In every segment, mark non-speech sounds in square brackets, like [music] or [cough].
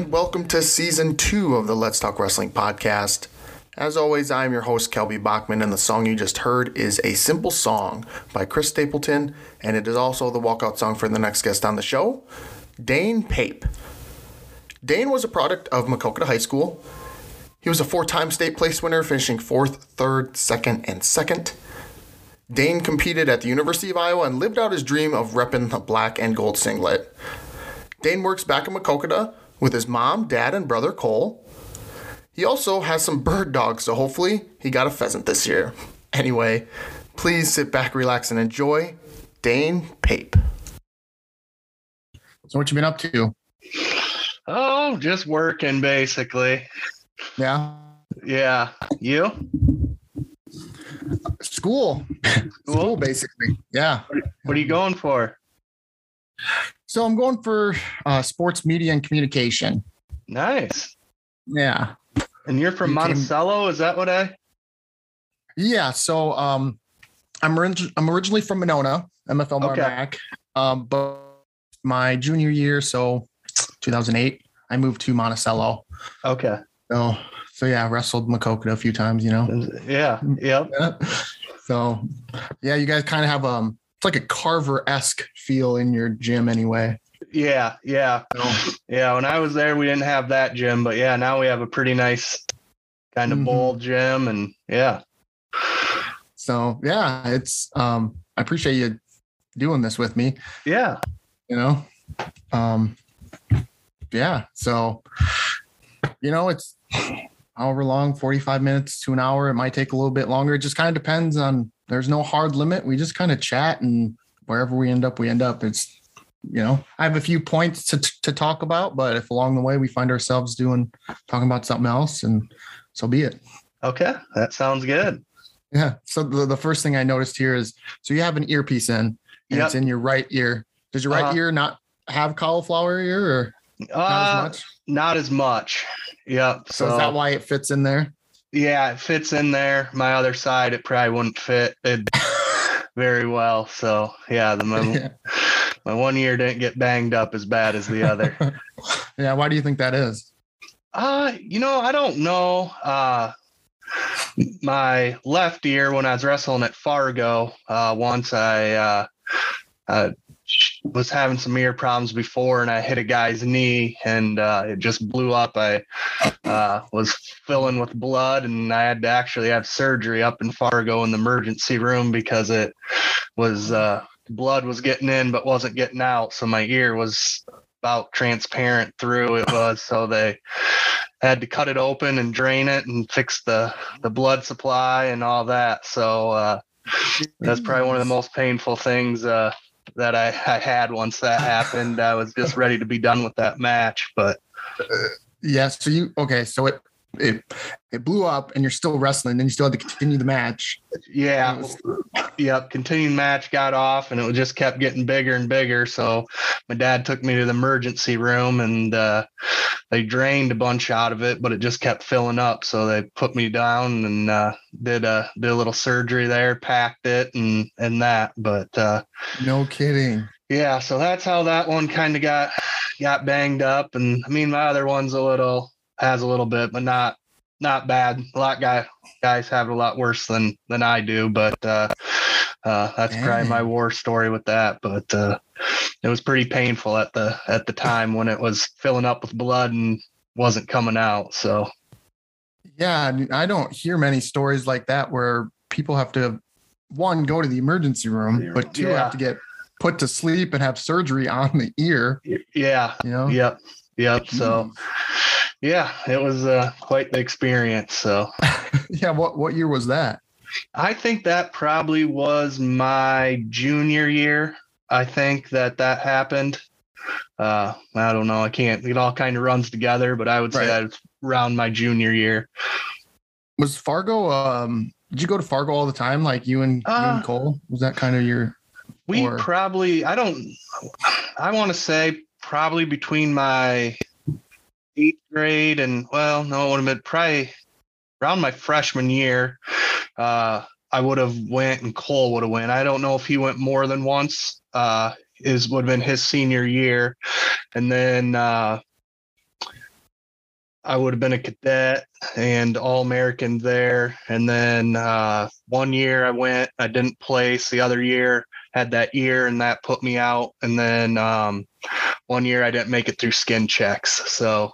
and welcome to season two of the Let's Talk Wrestling podcast. As always, I'm your host, Kelby Bachman, and the song you just heard is A Simple Song by Chris Stapleton, and it is also the walkout song for the next guest on the show, Dane Pape. Dane was a product of Maquoketa High School. He was a four time state place winner, finishing fourth, third, second, and second. Dane competed at the University of Iowa and lived out his dream of repping the black and gold singlet. Dane works back in Maquoketa with his mom, dad, and brother Cole. He also has some bird dogs, so hopefully he got a pheasant this year. Anyway, please sit back, relax, and enjoy Dane Pape. So what you been up to? Oh, just working basically. Yeah. Yeah. You? School. School, basically. Yeah. What are you going for? So I'm going for uh, sports media and communication. Nice. Yeah. And you're from Monticello? Is that what I? Yeah. So um, I'm orig- I'm originally from Monona, MFL Okay. Marmac. Um, but my junior year, so 2008, I moved to Monticello. Okay. So so yeah, wrestled Maquoketa a few times, you know. Yeah. Yep. Yeah. [laughs] So yeah, you guys kind of have um it's like a Carver esque feel in your gym anyway. Yeah. Yeah. Yeah. When I was there, we didn't have that gym, but yeah, now we have a pretty nice kind of Mhm. bowl gym, and yeah. so yeah, it's um I appreciate you doing this with me, Yeah. you know. Um yeah, so you know, it's however long, 45 minutes to an hour. It might take a little bit longer. It just kind of depends on there's no hard limit. We just kind of chat and wherever we end up, we end up. It's you know, I have a few points to to talk about, but if along the way we find ourselves doing talking about something else and so be it. Okay. That sounds good. Yeah. So the, the first thing I noticed here is so you have an earpiece in and Yep. it's in your right ear. Does your right Uh-huh. ear not have cauliflower ear or not Uh, as much? Not as much. Yep. So, is that why it fits in there? Yeah, it fits in there. My other side, it probably wouldn't fit it [laughs] very well. So yeah, the my, yeah. my one ear didn't get banged up as bad as the other. [laughs] yeah. Why do you think that is? uh, you know, I don't know. Uh my left ear when I was wrestling at Fargo, uh once I uh, uh was having some ear problems before and I hit a guy's knee and uh, it just blew up. I uh, was filling with blood and I had to actually have surgery up in Fargo in the emergency room because it was uh, blood was getting in but wasn't getting out. So my ear was about transparent through it was. So they had to cut it open and drain it and fix the, the blood supply and all that. So uh, that's probably one of the most painful things uh, that I, I had once that happened. I was just ready to be done with that match, but Yeah. So you okay? So it it it blew up, and you're still wrestling. Then you still had to continue the match. yeah, was- yep. Continuing match got off, and it just kept getting bigger and bigger. So my dad took me to the emergency room, and uh, they drained a bunch out of it, but it just kept filling up. So they put me down and uh, did a did a little surgery there, packed it, and and that. But uh, no kidding. yeah, so that's how that one kind of got got banged up, and I mean my other one's a little has a little bit, but not not bad. A lot guy guys have it a lot worse than than I do, but uh, uh, that's probably my Dang. war story with that. But uh, it was pretty painful at the at the time when it was filling up with blood and wasn't coming out. So Yeah, I don't hear many stories like that where people have to one go to the emergency room, but two Yeah. have to get put to sleep and have surgery on the ear. yeah, You know. yep, yep. So yeah, it was uh, quite the experience. So. [laughs] yeah. What what year was that? I think that probably was my junior year. I think that that happened. Uh, I don't know. I can't. It all kind of runs together, but I would say Right. that it's around my junior year. Was Fargo? Um, did you go to Fargo all the time, like you and you Uh, and Cole? Was that kind of your? We Or- probably. I don't. I want to say probably between my eighth grade and well, no, it would have been probably around my freshman year. Uh, I would have went and Cole would have went. I don't know if he went more than once. Uh, is would have been his senior year, and then uh, I would have been a cadet and all American there. And then uh, one year I went, I didn't place. The other year had that year, and that put me out. And then um, one year I didn't make it through skin checks. So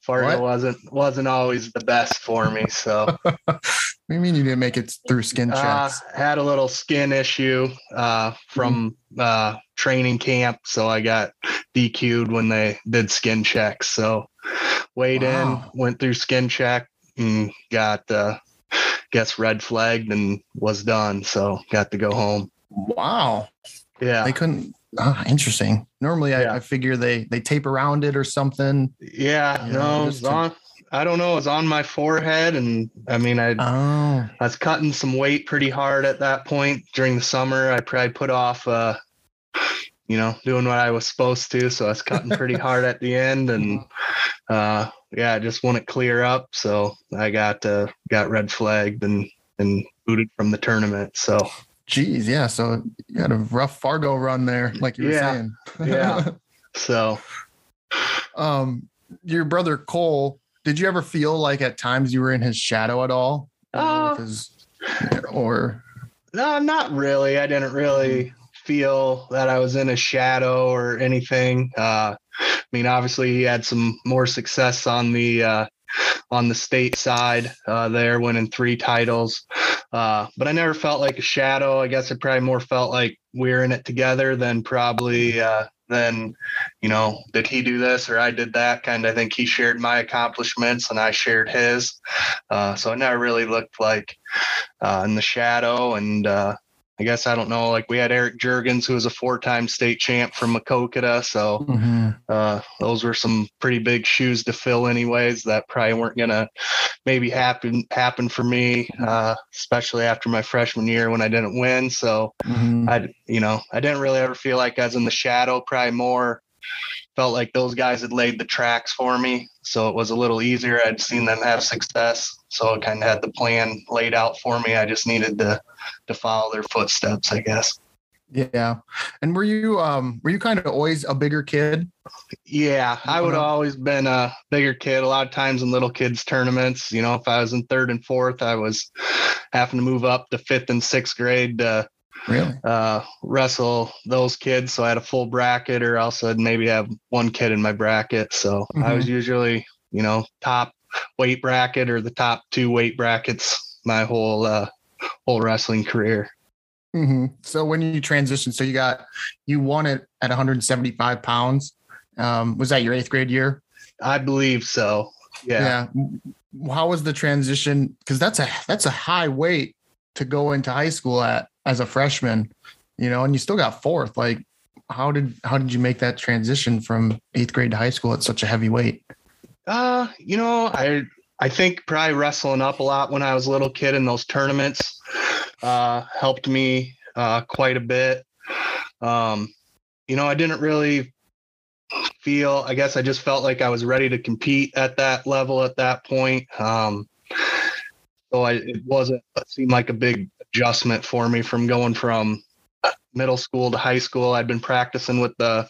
Fargo wasn't wasn't always the best for me. So [laughs] What do you mean you didn't make it through skin uh, checks? had a little skin issue uh, from uh, training camp, so I got DQ'd when they did skin checks. So weighed Wow. in, went through skin check, and got uh, gets red flagged and was done. So got to go home. wow. Yeah, They couldn't. Ah, interesting. Normally, Yeah. I, I figure they they tape around it or something. yeah. Yeah, no, it's to- on. I don't know. It's on my forehead, and I mean, I Oh, I was cutting some weight pretty hard at that point during the summer. I probably put off, uh, you know, doing what I was supposed to. So I was cutting pretty [laughs] hard at the end, and uh, yeah, I just wouldn't clear up. So I got uh, got red flagged and and booted from the tournament. So geez, yeah. So you had a rough Fargo run there, like you were Yeah. saying. Yeah. [laughs] so um, your brother Cole. Did you ever feel like at times you were in his shadow at all? Uh, his- or no, not really. I didn't really feel that I was in a shadow or anything. Uh, I mean, obviously, he had some more success on the uh, on the state side uh, there, winning three titles. Uh, but I never felt like a shadow. I guess I probably more felt like we are in it together than probably uh, than you know, did he do this or I did that? Kind of. I think he shared my accomplishments and I shared his. Uh, so it never really looked like uh, in the shadow. And uh, I guess I don't know. Like we had Eric Jurgens, who was a four-time state champ from Maquoketa. So Mhm. uh, those were some pretty big shoes to fill, anyways. That probably weren't gonna maybe happen happen for me, uh, especially after my freshman year when I didn't win. So Mhm. I, you know, I didn't really ever feel like I was in the shadow. Probably more felt like those guys had laid the tracks for me, so it was a little easier. I'd seen them have success, so I kind of had the plan laid out for me. I just needed to to follow their footsteps, I guess. yeah. And were you um were you kind of always a bigger kid? Yeah, I would have always been a bigger kid. A lot of times in little kids tournaments, you know, if I was in third and fourth, I was having to move up to fifth and sixth grade to Really? uh, wrestle those kids. So I had a full bracket, or else I'd maybe have one kid in my bracket. So I was usually, you know, top weight bracket or the top two weight brackets my whole uh, whole wrestling career. hmm So when you transitioned, so you got you won it at 175 pounds. Um, was that your eighth grade year? I believe so. Yeah. Yeah. How was the transition? Because that's a that's a high weight to go into high school at as a freshman, you know, and you still got fourth. Like, how did how did you make that transition from eighth grade to high school at such a heavy weight? Uh, you know, I I think probably wrestling up a lot when I was a little kid in those tournaments uh, helped me uh, quite a bit. Um, you know, I didn't really feel. I guess I just felt like I was ready to compete at that level at that point. Um, so I, it wasn't. It seemed like a big adjustment for me from going from middle school to high school. I'd been practicing with the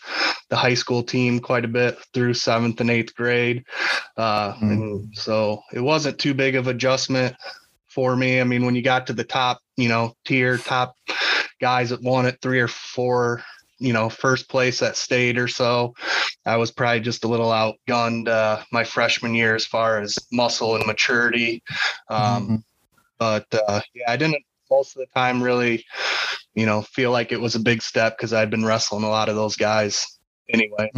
the high school team quite a bit through seventh and eighth grade. Uh, Mm. And so it wasn't too big of adjustment for me. I mean, when you got to the top, you know, tier top guys that won it three or four, you know, first place at state or so, I was probably just a little outgunned uh, my freshman year as far as muscle and maturity. Um, Mhm. but uh, yeah, I didn't most of the time really, you know, feel like it was a big step because I'd been wrestling a lot of those guys anyway.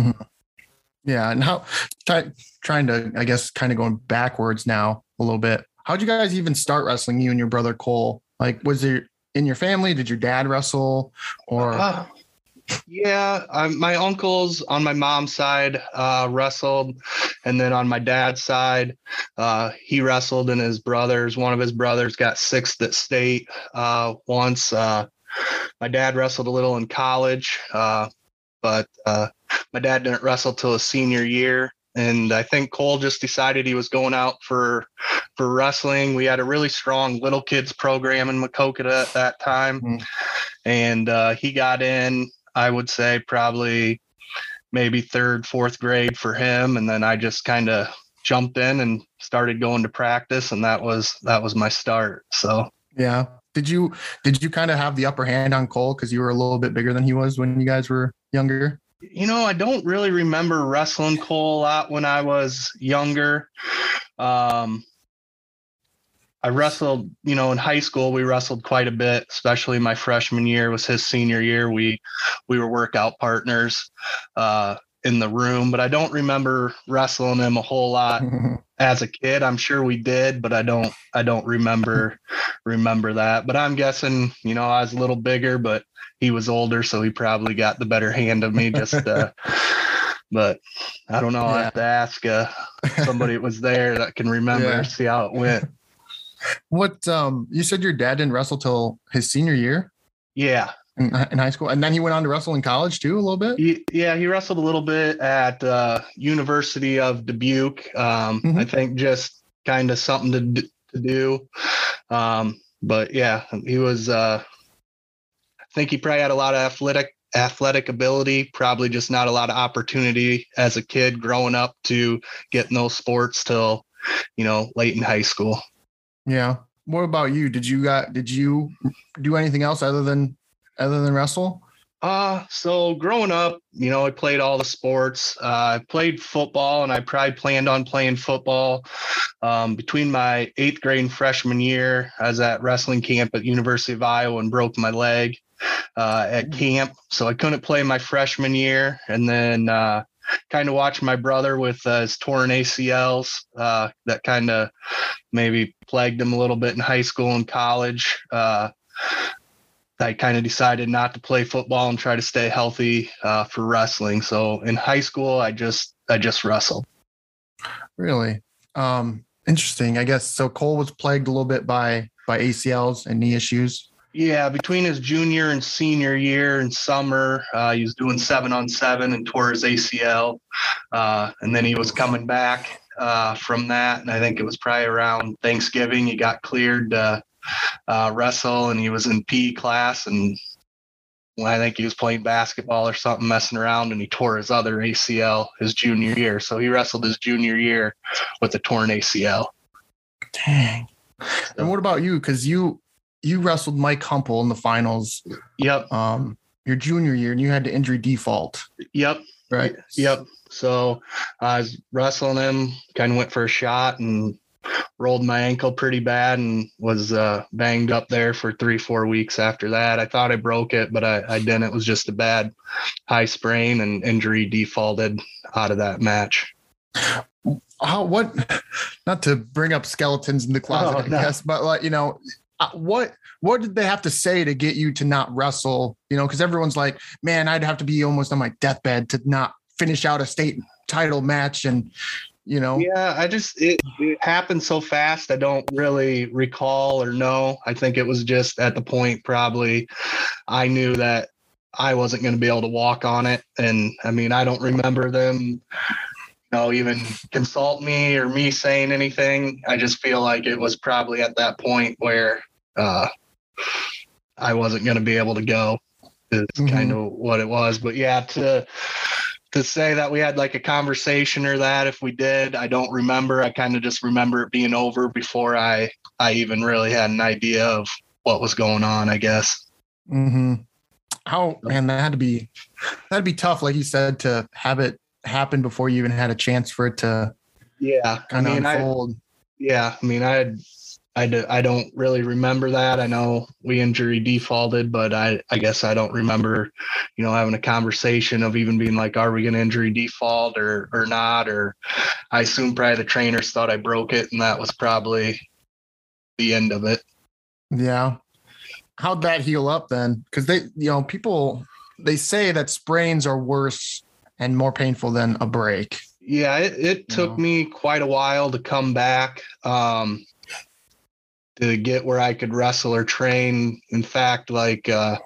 Yeah, and how try, trying to, I guess, kind of going backwards now a little bit. How'd you guys even start wrestling? You and your brother Cole. Like, was there in your family? Did your dad wrestle, or Uh, yeah, I, my uncles on my mom's side uh, wrestled, and then on my dad's side, uh, he wrestled, and his brothers, one of his brothers, got sixth at state uh, once. Uh, my dad wrestled a little in college, uh, but uh, my dad didn't wrestle till his senior year. And I think Cole just decided he was going out for for wrestling. We had a really strong little kids program in Maquoketa at that time, Mhm. and uh, he got in. I would say probably maybe third, fourth grade for him, and then I just kind of jumped in and started going to practice, and that was that was my start. So yeah. Did you did you kind of have the upper hand on Cole because you were a little bit bigger than he was when you guys were younger? You know, I don't really remember wrestling Cole a lot when I was younger. Um, I wrestled, you know, in high school we wrestled quite a bit, especially my freshman year was his senior year. We we were workout partners uh, in the room, but I don't remember wrestling him a whole lot [laughs] as a kid. I'm sure we did, but I don't I don't remember remember that. But I'm guessing, you know, I was a little bigger, but he was older, so he probably got the better hand of me just uh, [laughs] but I don't know. Yeah. I have to ask uh, somebody that was there that can remember, yeah. see how it went. What um you said your dad didn't wrestle till his senior year? Yeah. In, in high school. And then he went on to wrestle in college too a little bit? He, yeah, he wrestled a little bit at uh University of Dubuque. Um mm-hmm. I think just kind of something to to do. Um but yeah, he was uh I think he probably had a lot of athletic athletic ability, probably just not a lot of opportunity as a kid growing up to get in those sports till, you know, late in high school. Yeah. What about you? Did you got did you do anything else other than other than wrestle? Uh, so growing up, you know, I played all the sports. Uh, I played football and I probably planned on playing football. Um, between my eighth grade and freshman year, I was at wrestling camp at University of Iowa and broke my leg uh, at mm. camp. So I couldn't play my freshman year. And then uh, kind of watched my brother with uh, his torn ACLs uh, that kind of maybe plagued him a little bit in high school and college. Uh, I kind of decided not to play football and try to stay healthy uh, for wrestling. So in high school, I just I just wrestled. Really um, interesting. I guess so. Cole was plagued a little bit by by ACLs and knee issues. Yeah, between his junior and senior year in summer, uh, he was doing seven on seven and tore his ACL. Uh, and then he was coming back uh, from that. And I think it was probably around Thanksgiving, he got cleared to uh, wrestle and he was in PE class. And I think he was playing basketball or something, messing around, and he tore his other ACL his junior year. So he wrestled his junior year with a torn ACL. Dang. And what about you? Because you you wrestled Mike Humpal in the finals. Yep. Um, your junior year, and you had to injury default. Yep. Right. Yep. So I was wrestling him, kind of went for a shot and rolled my ankle pretty bad and was uh, banged up there for three, four weeks after that. I thought I broke it, but I, I didn't. It was just a bad high sprain and injury defaulted out of that match. How, what, not to bring up skeletons in the closet, oh, I guess, but like, you know, Uh, what what did they have to say to get you to not wrestle? You know, because everyone's like, man, I'd have to be almost on my deathbed to not finish out a state title match, and you know. Yeah, I just it, it happened so fast. I don't really recall or know. I think it was just at the point probably I knew that I wasn't going to be able to walk on it, and I mean, I don't remember them know, even consult me or me saying anything. I just feel like it was probably at that point where uh, I wasn't going to be able to go. Is mm-hmm. kind of what it was. But yeah, to to say that we had like a conversation or that if we did, I don't remember. I kind of just remember it being over before I I even really had an idea of what was going on. I guess. Hmm. How man, that had to be that'd be tough, like you said, to have it happen before you even had a chance for it to. Yeah, kind of I mean, unfold. I, yeah, I mean, I had I, do, I don't really remember that. I know we injury defaulted, but I, I guess I don't remember, you know, having a conversation of even being like, are we going to injury default or, or not? Or I assume probably the trainers thought I broke it and that was probably the end of it. Yeah. How'd that heal up then? Cause they, you know, people, they say that sprains are worse and more painful than a break. Yeah, it, it took know? me quite a while to come back. Um, to get where I could wrestle or train. In fact, like uh,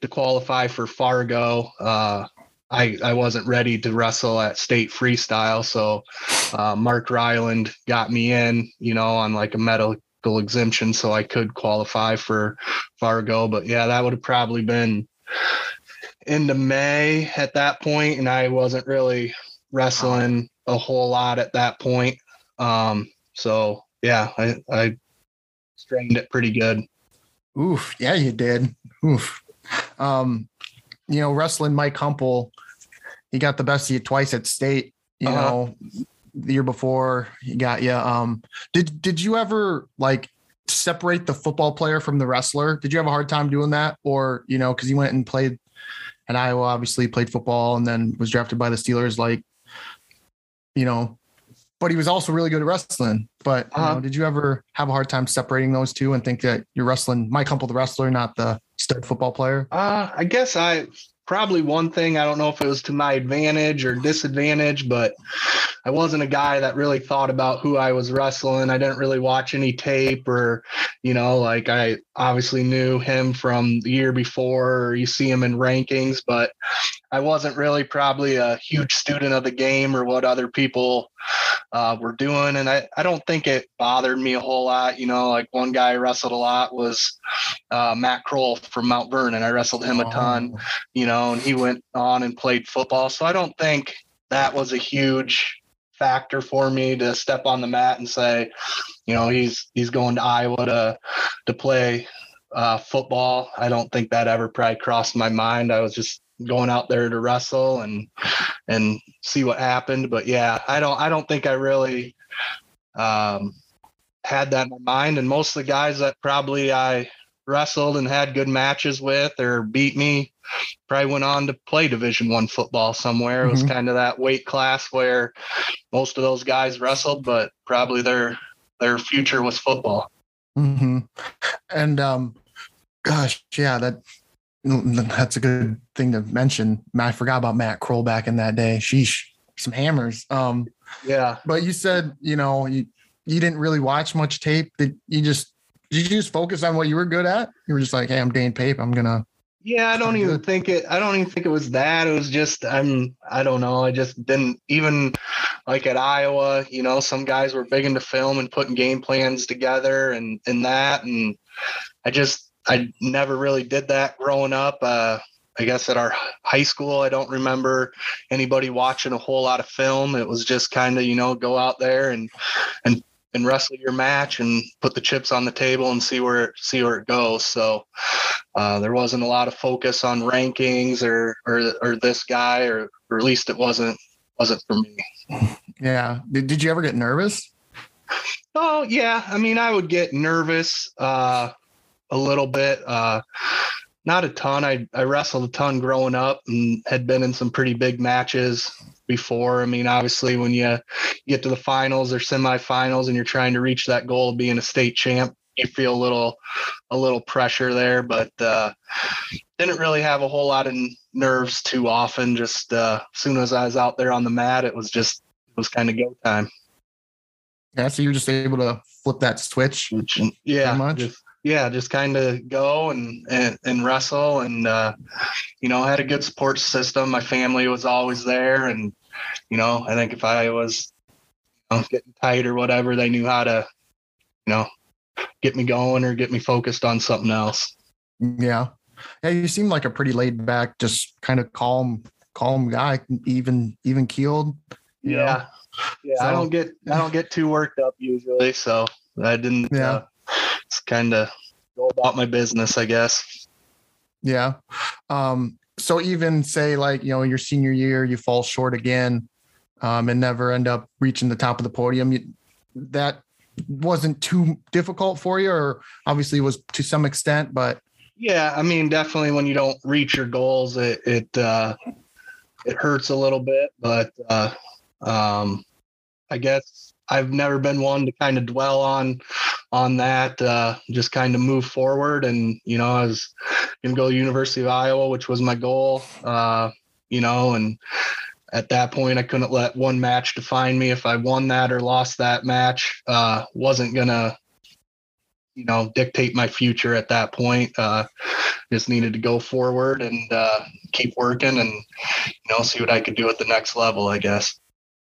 to qualify for Fargo, uh, I, I wasn't ready to wrestle at state freestyle. So uh, Mark Reiland got me in, you know, on like a medical exemption so I could qualify for Fargo. But yeah, that would have probably been into May at that point, and I wasn't really wrestling a whole lot at that point. Um, so yeah, I, I strained it pretty good. Oof. Yeah, you did. Oof. Um, you know, wrestling Mike Humpal, he got the best of you twice at state, you uh-huh. know, the year before he got you. Um, did did you ever like separate the football player from the wrestler? Did you have a hard time doing that? Or, you know, because he went and played at Iowa, obviously played football and then was drafted by the Steelers, like, you know, but he was also really good at wrestling. But uh-huh. you know, did you ever have a hard time separating those two and think that you're wrestling Mike Humpal, the wrestler, not the stud football player? Uh, I guess I probably one thing. I don't know if it was to my advantage or disadvantage, but I wasn't a guy that really thought about who I was wrestling. I didn't really watch any tape or, you know, like I obviously knew him from the year before, or you see him in rankings, but I wasn't really probably a huge student of the game or what other people uh, were doing. And I, I don't think it bothered me a whole lot. You know, like one guy I wrestled a lot was uh, Matt Kroul from Mount Vernon. I wrestled him a ton, oh. you know, and he went on and played football. So I don't think that was a huge factor for me to step on the mat and say, you know, he's he's going to Iowa to to play uh, football. I don't think that ever probably crossed my mind. I was just going out there to wrestle and and see what happened. But yeah, I don't I don't think I really um, had that in my mind. And most of the guys that probably I wrestled and had good matches with or beat me probably went on to play division one football somewhere it was mm-hmm. kind of that weight class where most of those guys wrestled but probably their their future was football mm-hmm. and um gosh yeah that that's a good thing to mention. I forgot about Matt Kroul back in that day. Sheesh, some hammers. Um, yeah. But you said you know you you didn't really watch much tape. Did you just did you just focus on what you were good at? You were just like, hey, I'm Dane Pape. I'm gonna. Yeah, I don't even good. think it. I don't even think it was that. It was just I'm. I don't know. I just didn't even like at Iowa. You know, some guys were big into film and putting game plans together and and that, and I just I never really did that growing up. Uh, I guess at our high school, I don't remember anybody watching a whole lot of film. It was just kind of, you know, go out there and and and wrestle your match and put the chips on the table and see where it, see where it goes. So uh, there wasn't a lot of focus on rankings or or or this guy, or or at least it wasn't wasn't for me. Yeah. Did Did you ever get nervous? Oh yeah. I mean, I would get nervous. Uh, a little bit. Uh, not a ton. I, I wrestled a ton growing up and had been in some pretty big matches before. I mean, obviously, when you get to the finals or semifinals and you're trying to reach that goal of being a state champ, you feel a little a little pressure there. But uh, didn't really have a whole lot of nerves too often. Just uh, as soon as I was out there on the mat, it was just it was kind of go time. Yeah, so you're just able to flip that switch. Yeah, much. Just, yeah, just kind of go and, and, and wrestle. And, uh, you know, I had a good support system. My family was always there. And, you know, I think if I was you know, getting tight or whatever, they knew how to, you know, get me going or get me focused on something else. Yeah. Yeah. You seem like a pretty laid back, just kind of calm, calm guy, even, even keeled. Yeah. Know? Yeah. So, I don't get, I don't get too worked up usually. So I didn't, yeah. Uh, it's kind of go about my business, I guess. Yeah. Um, so even say like, you know, your senior year, you fall short again um, and never end up reaching the top of the podium. You, that wasn't too difficult for you or obviously was to some extent, but yeah, I mean, definitely when you don't reach your goals, it, it, uh, it hurts a little bit, but, uh, um, I guess I've never been one to kind of dwell on on that. Uh, just kind of move forward, and you know, I was gonna go to University of Iowa, which was my goal. Uh, you know, and at that point, I couldn't let one match define me. If I won that or lost that match, uh, wasn't gonna you know dictate my future at that point uh, just needed to go forward and uh, keep working and you know see what i could do at the next level i guess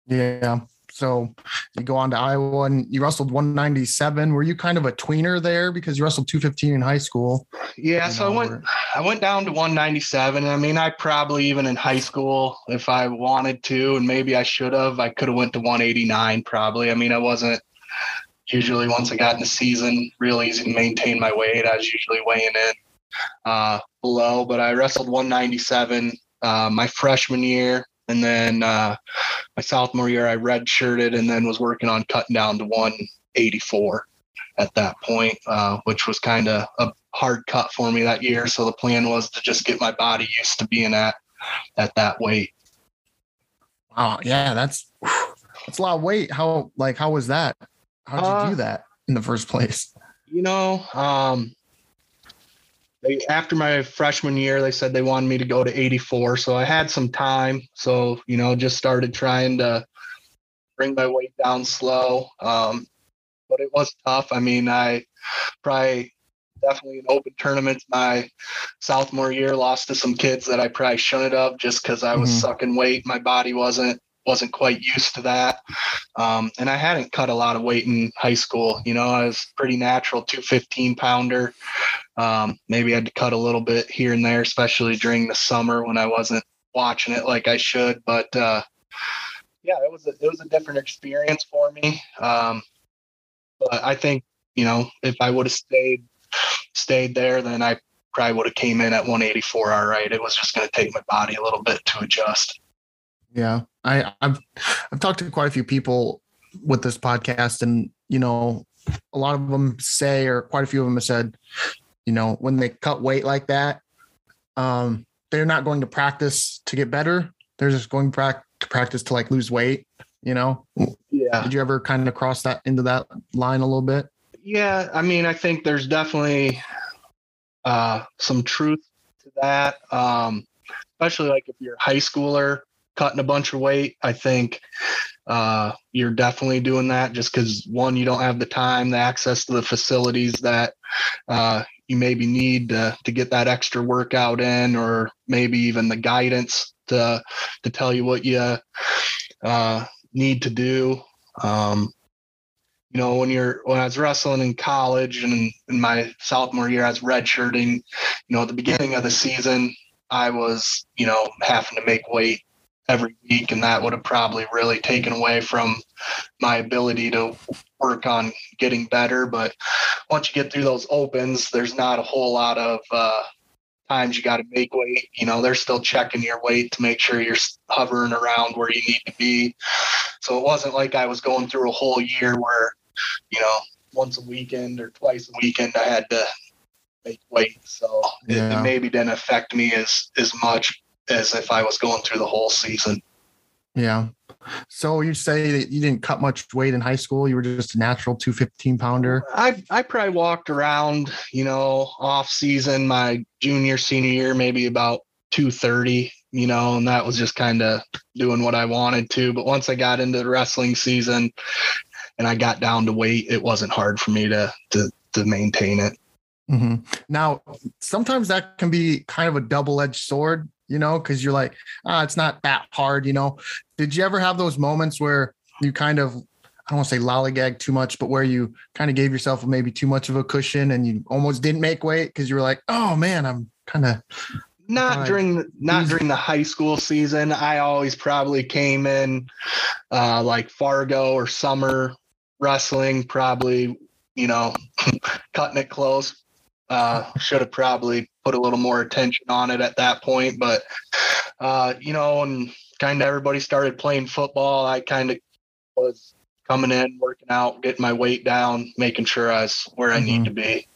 yeah so you go on to Iowa and you wrestled 197. Were you kind of a tweener there because you wrestled 215 in high school? Yeah. So I went, I went down to 197. I mean, I probably even in high school, if I wanted to, and maybe I should have, I could have went to 189 probably. I mean, I wasn't usually once I got in the season, real easy to maintain my weight. I was usually weighing in uh, below, but I wrestled 197 uh, my freshman year. And then uh, my sophomore year, I redshirted and then was working on cutting down to 184 at that point, uh, which was kind of a hard cut for me that year. So the plan was to just get my body used to being at at that weight. Wow, yeah, that's that's a lot of weight. How like how was that? How did you Uh, do that in the first place? You know, um, they after my freshman year, they said they wanted me to go to 84, so I had some time. So you know, just started trying to bring my weight down slow. Um, but it was tough. I mean, I probably definitely in open tournaments my sophomore year lost to some kids that I probably shouldn't have just because I was Mhm. sucking weight. My body wasn't wasn't quite used to that. Um, and I hadn't cut a lot of weight in high school. You know, I was pretty natural 215 pounder. Um, maybe I had to cut a little bit here and there, especially during the summer when I wasn't watching it like I should. But uh, yeah, it was a, it was a different experience for me. Um, but I think you know if I would have stayed stayed there, then I probably would have came in at 184. All right, it was just going to take my body a little bit to adjust. Yeah, I, I've I've talked to quite a few people with this podcast, and you know, a lot of them say, or quite a few of them have said, you know, when they cut weight like that, um, they're not going to practice to get better. They're just going to practice to like lose weight. You know, Yeah. did you ever kind of cross that into that line a little bit? Yeah, I mean, I think there's definitely uh, some truth to that. Um, especially like if you're a high schooler cutting a bunch of weight, I think uh, you're definitely doing that just because one, you don't have the time, the access to the facilities that uh, you maybe need to, to get that extra workout in, or maybe even the guidance to to tell you what you uh, need to do. Um, you know, when you're when I was wrestling in college and in, my sophomore year, I was redshirting. You know, at the beginning of the season, I was you know having to make weight every week, and that would have probably really taken away from my ability to work on getting better. But once you get through those opens, there's not a whole lot of uh, times you got to make weight. You know, they're still checking your weight to make sure you're hovering around where you need to be. So it wasn't like I was going through a whole year where, you know, once a weekend or twice a weekend I had to make weight. So it, it maybe didn't affect me as as much as if I was going through the whole season. Yeah. So you say that you didn't cut much weight in high school. You were just a natural 215 pounder. I I probably walked around, you know, off season my junior senior year, maybe about 230, you know, and that was just kind of doing what I wanted to. But once I got into the wrestling season and I got down to weight, it wasn't hard for me to to to maintain it. hmm Now, sometimes that can be kind of a double edged sword, you know, because you're like, ah, it's not that hard, you know. Did you ever have those moments where you kind of, I don't want to say lollygag too much, but where you kind of gave yourself maybe too much of a cushion and you almost didn't make weight because you were like, oh man, I'm kind of, Not Right. during the, not during the high school season. I always probably came in uh, like Fargo or summer wrestling, probably you know [laughs] cutting it close. Uh, should have probably put a little more attention on it at that point, but uh, you know, and kind of everybody started playing football. I kind of was coming in, working out, getting my weight down, making sure I was where I need Mhm. to be.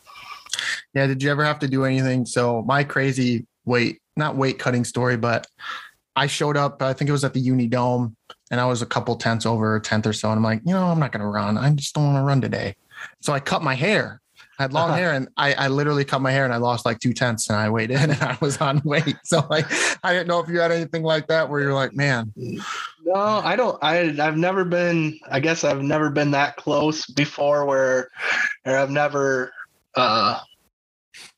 yeah. Did you ever have to do anything? So my crazy weight, not weight cutting story, but I showed up, I think it was at the Uni Dome and I was a couple tenths over a tenth or so. And I'm like, you know, I'm not going to run. I just don't want to run today. So I cut my hair. I had long hair and I, I literally cut my hair and I lost like two tenths and I weighed in [laughs] and I was on weight. So like, I didn't know if you had anything like that where you're like, man, No, I don't. I I've never been. I guess I've never been that close before, where, or I've never uh,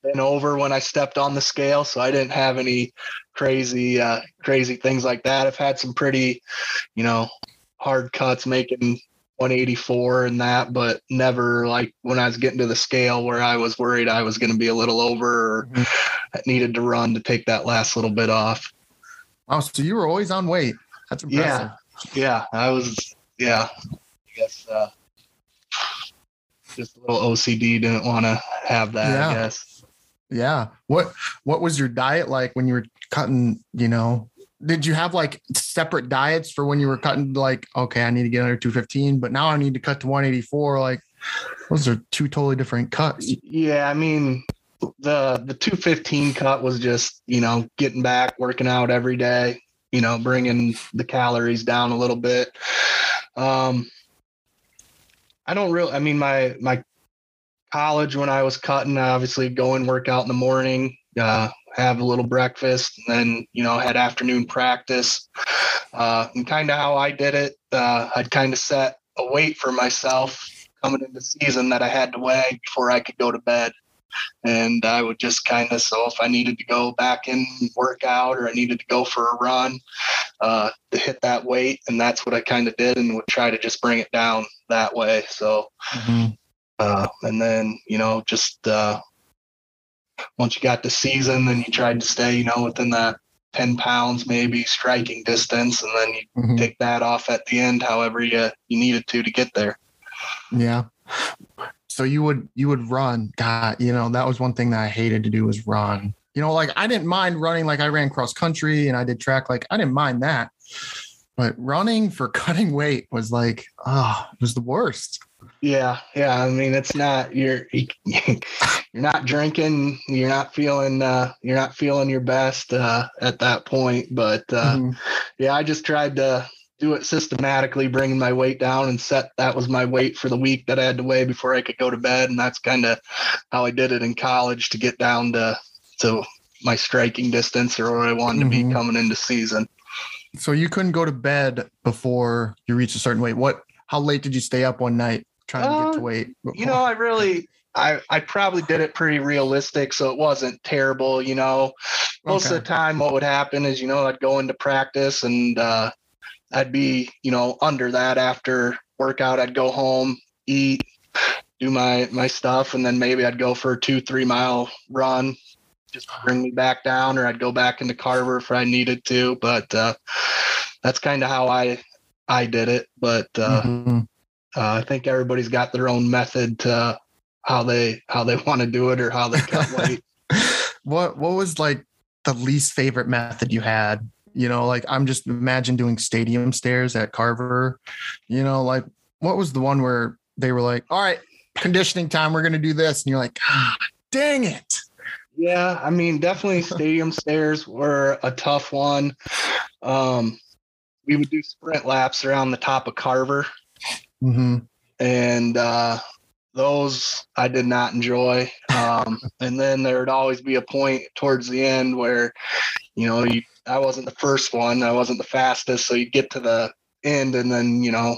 been over when I stepped on the scale. So I didn't have any crazy, uh, crazy things like that. I've had some pretty, you know, hard cuts making 184 and that, but never like when I was getting to the scale where I was worried I was going to be a little over or Mhm. needed to run to take that last little bit off. Oh, so you were always on weight. That's impressive. Yeah, I was. Yeah, I guess uh, just a little OCD didn't want to have that. Yeah. I guess. Yeah. What What was your diet like when you were cutting? You know, did you have like separate diets for when you were cutting? Like, okay, I need to get under two fifteen, but now I need to cut to one eighty four. Like, those are two totally different cuts. Yeah, I mean the the 215 cut was just you know getting back, working out every day, you know, bringing the calories down a little bit. Um, I don't really. I mean, my my college when I was cutting, I obviously go and work out in the morning, uh, have a little breakfast, and then you know had afternoon practice. Uh, and kind of how I did it, uh, I'd kind of set a weight for myself coming into season that I had to weigh before I could go to bed. And I would just kind of, so if I needed to go back and work out or I needed to go for a run, uh, to hit that weight. And that's what I kind of did and would try to just bring it down that way. So, Mhm. uh, and then, you know, just, uh, once you got to season, then you tried to stay, you know, within that 10 pounds, maybe striking distance. And then you Mhm. take that off at the end, however you, you needed to, to get there. Yeah. So you would you would run. God, you know, that was one thing that I hated to do was run. You know, like I didn't mind running like I ran cross country and I did track, like I didn't mind that. But running for [laughs] cutting weight was like, oh, it was the worst. Yeah, yeah. I mean, it's not you're you're not drinking. You're not feeling. Uh, you're not feeling your best uh, at that point. But uh, Mhm. yeah, I just tried to do it systematically, bringing my weight down and set that was my weight for the week that I had to weigh before I could go to bed, and that's kind of how I did it in college to get down to to my striking distance or where I wanted to Mhm. be coming into season. So you couldn't go to bed before you reached a certain weight. What how late did you stay up one night trying to get to Uh, weight? you know, I really, I, I probably did it pretty realistic, so it wasn't terrible. You know, most Okay. of the time, what would happen is, you know, I'd go into practice and uh, I'd be, you know, under that after workout. I'd go home, eat, do my my stuff, and then maybe I'd go for a two three mile run, just bring me back down, or I'd go back into Carver if I needed to. But uh, that's kind of how I I did it. But uh, Mhm. uh, I think everybody's got their own method to how they how they [laughs] want to do it or how they cut weight. [laughs] what what was like the least favorite method you had? You know, like I'm just imagine doing stadium stairs at Carver. You know, like what was the one where they were like, "All right, conditioning time, we're gonna do this," and you're like, "God, dang it!" yeah, I mean, definitely [laughs] stadium stairs were a tough one. Um, we would do sprint laps around the top of Carver, Mm-hmm. and uh, those I did not enjoy. Um, [laughs] and then there would always be a point towards the end where, you know, you, I wasn't the first one, I wasn't the fastest, so you'd get to the end, and then you know,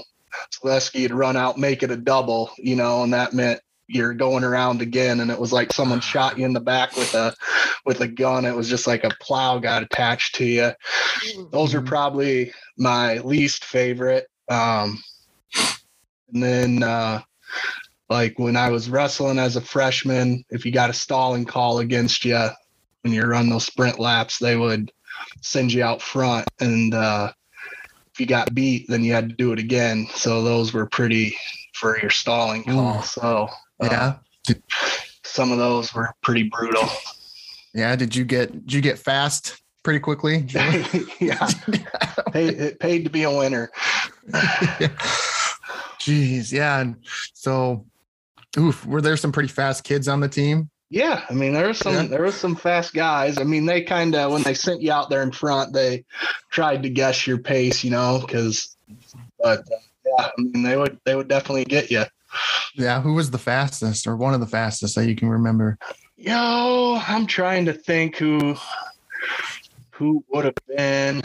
Selesky would run out, make it a double, you know, and that meant you're going around again. And it was like someone shot you in the back with a with a gun. It was just like a plow got attached to you. Those are Mhm. probably my least favorite. Um and then uh like when i was wrestling as a freshman if you got a stalling call against you when you run those sprint laps they would send you out front and uh if you got beat then you had to do it again so those were pretty for your stalling call Ooh. so uh, Yeah, some of those were pretty brutal yeah. Did you get did you get fast pretty quickly? [laughs] yeah [laughs] paid, it paid to be a winner [laughs] Jeez, yeah. And so, oof, were there some pretty fast kids on the team? Yeah, I mean there was some Yeah. there was some fast guys. I mean they kind of when they sent you out there in front, they tried to guess your pace, you know, because but uh, yeah, I mean they would they would definitely get you. Yeah, who was the fastest or one of the fastest that you can remember? Yo, I'm trying to think who who would have been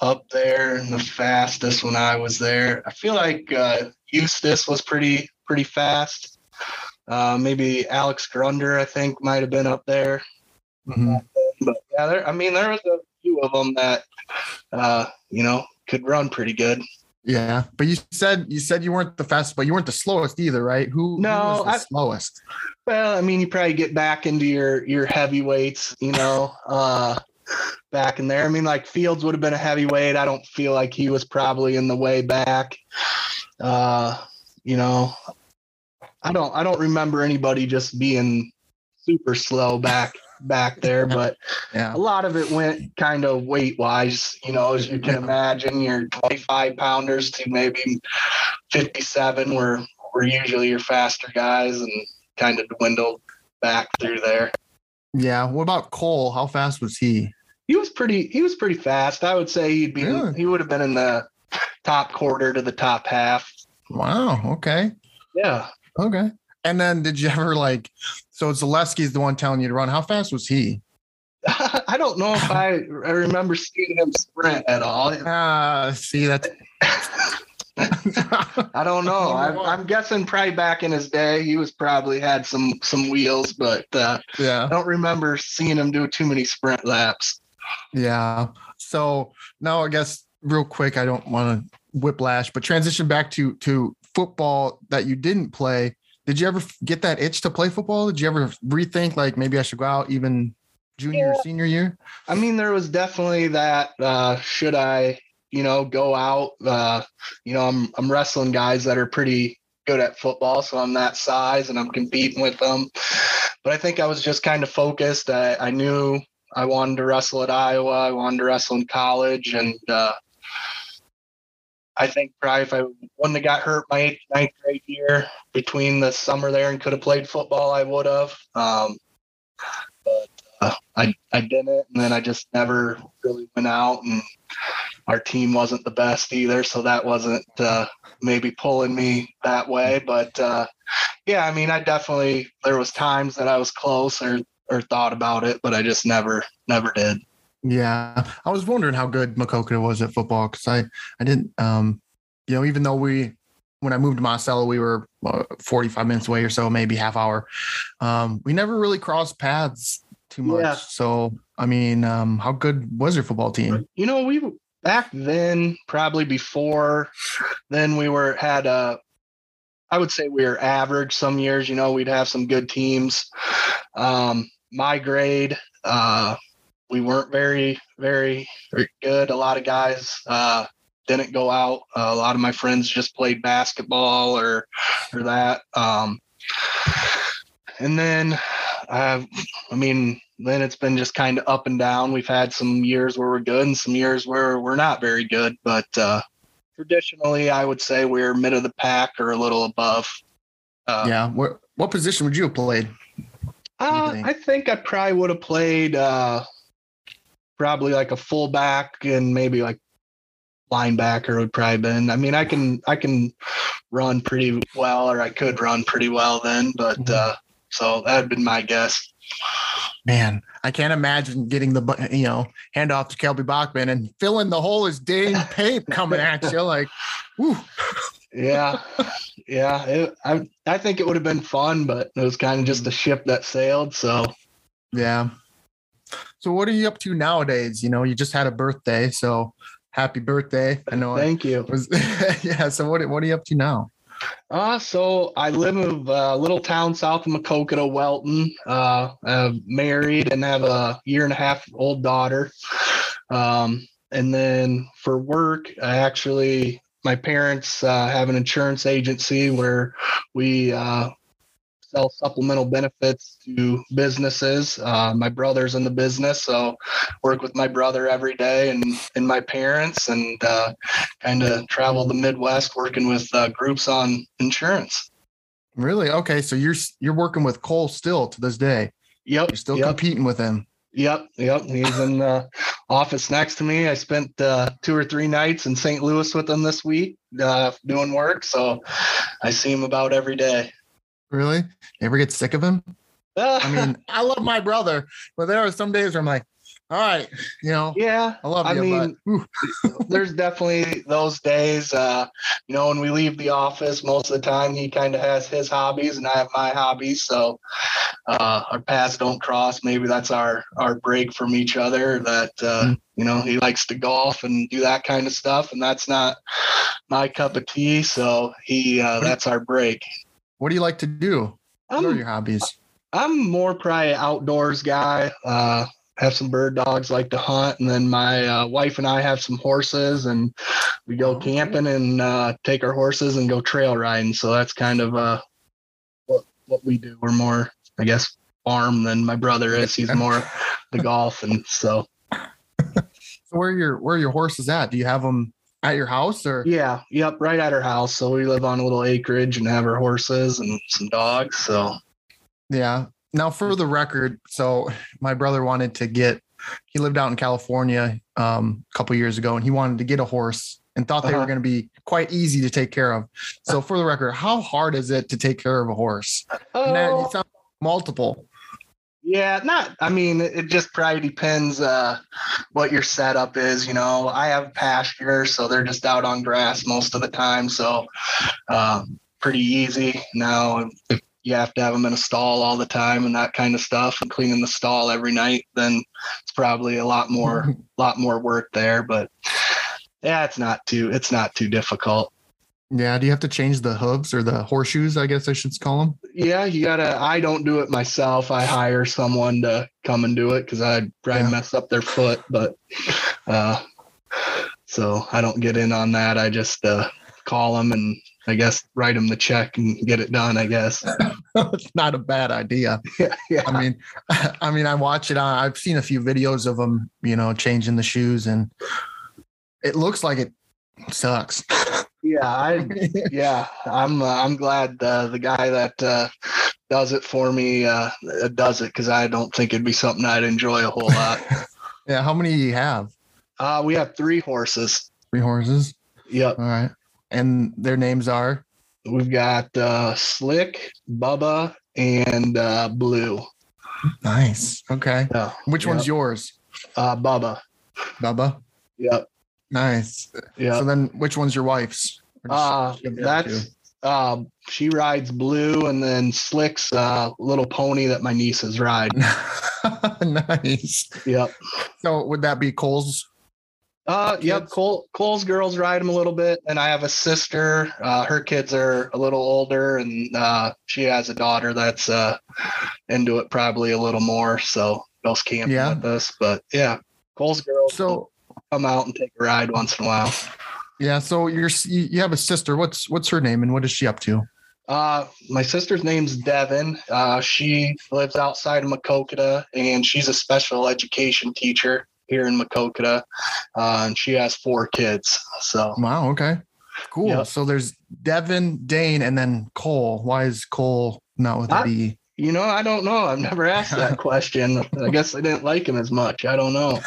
up there and the fastest when I was there. I feel like uh, Eustace was pretty pretty fast. Uh, maybe Alex Grunder, I think, might have been up there. Mhm. But yeah, there, I mean, there was a few of them that, uh, you know, could run pretty good. Yeah, but you said you said you weren't the fastest, but you weren't the slowest either, right? Who, who No, was the I- slowest? Well, I mean, you probably get back into your your heavyweights, you know, uh, back in there. I mean, like Fields would have been a heavyweight. I don't feel like he was probably in the way back. Uh, you know, I don't I don't remember anybody just being super slow back back there, but [laughs] Yeah, a lot of it went kind of weight wise, you know, as you can imagine, your 25 pounders to maybe 57 were, were usually your faster guys and kind of dwindled back through there. yeah. What about Cole? How fast was he? He was pretty, he was pretty fast. I would say he'd be, Really? he would have been in the top quarter to the top half. Wow. Okay. Yeah. Okay. And then did you ever like? So Zalesky's the one telling you to run. How fast was he? [laughs] I don't know if I, I remember seeing him sprint at all. Ah, see that's. [laughs] I don't know. I'm, [laughs] I'm guessing probably back in his day, he was probably had some some wheels, but uh, yeah. I don't remember seeing him do too many sprint laps. Yeah. So now I guess real quick, I don't want to whiplash, but transition back to to football that you didn't play. Did you ever get that itch to play football? Did you ever rethink like maybe I should go out even junior or senior year? I mean, there was definitely that. Uh, should I, you know, go out? Uh, you know, I'm I'm wrestling guys that are pretty good at football, so I'm that size and I'm competing with them. But I think I was just kind of focused. I, I knew I wanted to wrestle at Iowa. I wanted to wrestle in college, and uh, I think probably if I wouldn't have got hurt my eighth, ninth grade year between the summer there and could have played football, I would have. Um, but uh, I I didn't, and then I just never really went out, and our team wasn't the best either, so that wasn't uh, maybe pulling me that way. But uh, yeah, I mean, I definitely there was times that I was close or or thought about it, but I just never never did. Yeah. I was wondering how good Maquoketa was at football because I, I didn't, um, you know, even though we, when I moved to Monticello, we were uh, 45 minutes away or so, maybe half hour. Um, we never really crossed paths too much. Yeah. So, I mean, um, how good was your football team? You know, we back then, probably before then, we were had a. I would say we were average. Some years, you know, we'd have some good teams. Um, my grade, uh, we weren't very, very, good. A lot of guys uh, didn't go out. a lot of my friends just played basketball or or that. Um, and then, uh, I mean, then it's been just kind of up and down. We've had some years where we're good and some years where we're not very good. But uh, traditionally, I would say we're mid of the pack or a little above. Uh, yeah. What, what position would you have played? uh, think? I think I probably would have played uh, probably like a fullback and maybe like linebacker would probably been. I mean, I can I can run pretty well, or I could run pretty well then. But Mhm. uh, so that'd been my guess. Man, I can't imagine getting the, you know, handoff to Kelby Bachman and filling the hole is Dane [laughs] Pape coming at you. Like, whew. Yeah, [laughs] yeah. It, I I think it would have been fun, but it was kind of just a ship that sailed. So Yeah. So what are you up to nowadays? You know, you just had a birthday, so happy birthday. I know thank you. was [laughs] yeah. So what what are you up to now? Uh, so I live in a little town south of Maquoketa, Welton. Uh, I'm married and have a year and a half old daughter. Um, and then for work, I actually, my parents uh, have an insurance agency where we uh, sell supplemental benefits to businesses. Uh, my brother's in the business, so work with my brother every day and and my parents, and uh, kind of travel the Midwest working with uh, groups on insurance. Really? Okay. So you're you're working with Cole still to this day. Yep. You're still yep. competing with him. Yep. Yep. He's in the [laughs] office next to me. I spent uh, two or three nights in St. Louis with him this week uh, doing work. So I see him about every day. Really? You ever get sick of him? I mean, [laughs] I love my brother, but there are some days where I'm like, all right, you know, yeah, I love I you, mean, but [laughs] there's definitely those days. Uh, you know, when we leave the office, most of the time he kind of has his hobbies and I have my hobbies. So uh, our paths don't cross. Maybe that's our our break from each other. That uh, Mm. you know he likes to golf and do that kind of stuff, and that's not my cup of tea. So he uh, that's our break. What do you like to do? What are I'm your hobbies? I'm more probably an outdoors guy. Uh, have some bird dogs, like to hunt, and then my uh, wife and I have some horses, and we go camping and uh, take our horses and go trail riding. So that's kind of uh, what what we do. We're more, I guess, farm than my brother is. He's more [laughs] the golf, and so So where are your where are your horses at? Do you have them at your house or? yeah, yep, right at our house. So we live on a little acreage and have our horses and some dogs. So Yeah. Now, for the record, so my brother wanted to get. He lived out in California um, a couple years ago, and he wanted to get a horse and thought they were Uh-huh. going to be quite easy to take care of. So, for the record, how hard is it to take care of a horse? Oh. multiple. Yeah, not. I mean, it just probably depends uh, what your setup is. You know, I have pasture, so they're just out on grass most of the time, so um, pretty easy. Now, if you have to have them in a stall all the time and that kind of stuff, and cleaning the stall every night, then it's probably a lot more, [laughs] lot more work there. But yeah, it's not too, it's not too difficult. Yeah. Do you have to change the hooves or the horseshoes? I guess I should call them. Yeah, you gotta. I don't do it myself. I hire someone to come and do it because I'd probably Yeah. mess up their foot. But uh, so I don't get in on that. I just uh, call them and I guess write them the check and get it done. I guess. [laughs] it's not a bad idea. [laughs] yeah, yeah. I mean, [laughs] I mean, I watch it on. I've seen a few videos of them, you know, changing the shoes, and it looks like it sucks. Yeah, I yeah, I'm uh, I'm glad uh, the guy that uh, does it for me uh, does it because I don't think it'd be something I'd enjoy a whole lot. [laughs] yeah. How many do you have? uh, we have three horses. Three horses. Yep, All right. And their names are we've got uh, Slick, Bubba, and uh, Blue. nice. Okay. Yeah, Which Yep. one's yours? uh, Bubba. Bubba. Yep, Nice. Yeah. So then which one's your wife's? Uh, give the other that's uh, she rides Blue, and then Slick's uh, little pony that my nieces ride. [laughs] nice. Yep. So would that be Cole's? Uh, yep. Kids? Cole, Cole's girls ride him a little bit, and I have a sister. Uh, her kids are a little older, and uh, she has a daughter that's uh, into it probably a little more. So goes camping Yeah. with us. But yeah, Cole's girls So come out and take a ride once in a while. Yeah. So you're you have a sister. What's what's her name and what is she up to? Uh, my sister's name's Devin. Uh, she lives outside of Maquoketa, and she's a special education teacher here in Maquoketa. Uh, and she has four kids. So Wow. Okay. Cool. Yep. So there's Devin, Dane, and then Cole. Why is Cole not with a I- D? You know, I don't know. I've never asked that [laughs] question. I guess I didn't like him as much. I don't know.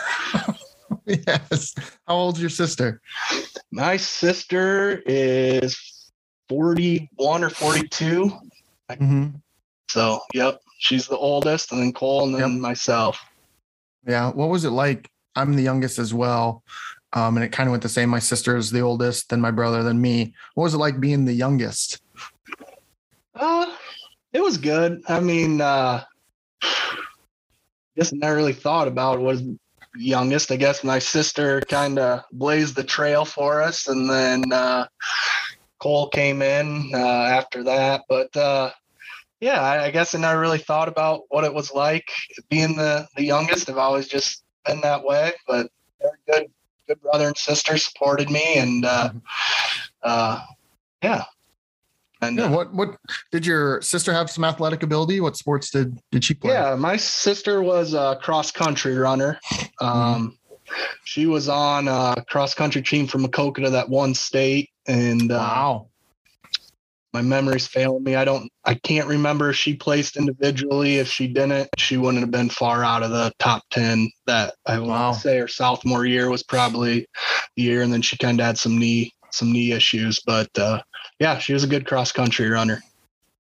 [laughs] yes. How old's your sister? My sister is 41 or 42. hmm So, yep, she's the oldest, and then Cole, and then Yep. myself. Yeah. What was it like? I'm the youngest as well. Um, and it kind of went the same. My sister is the oldest, then my brother, then me. What was it like being the youngest? Uh, it was good. I mean, uh, [sighs] just never really thought about what was youngest. I guess my sister kind of blazed the trail for us, and then uh, Cole came in uh, after that. But uh, yeah, I, I guess I never really thought about what it was like being the the youngest. I've always just been that way. But good, good brother and sister supported me, and uh, uh, yeah. And Yeah. uh, What what did your sister have some athletic ability? What sports did did she play? Yeah, my sister was a cross country runner. Um, She was on a cross country team from Maquoketa that won state, and uh, Wow. my memory's failing me. I don't, I can't remember if she placed individually. If she didn't, she wouldn't have been far out of the top ten. That I want Wow. to say her sophomore year was probably the year, and then she kind of had some knee some knee issues. But uh, yeah, she was a good cross country runner.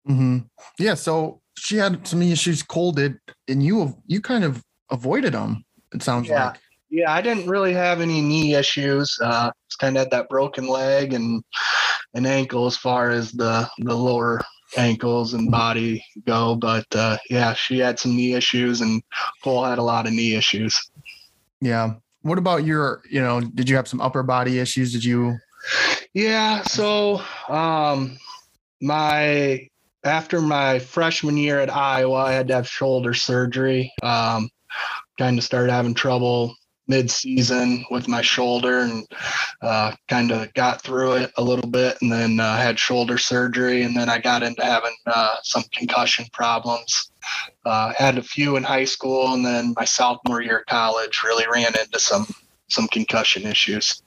hmm Yeah. So she had some issues colded and you you kind of avoided them it sounds Yeah. like Yeah, I didn't really have any knee issues. Uh, just kind of had that broken leg and an ankle as far as the the lower ankles and body go. But uh, yeah, she had some knee issues, and Cole had a lot of knee issues. yeah what about your you know did you have some upper body issues did you Yeah, so um my after my freshman year at Iowa, I had to have shoulder surgery. Um kind of started having trouble mid-season with my shoulder and uh, kind of got through it a little bit and then uh, had shoulder surgery and then i got into having uh, some concussion problems. Uh, had a few in high school and then my sophomore year of college really ran into some some concussion issues.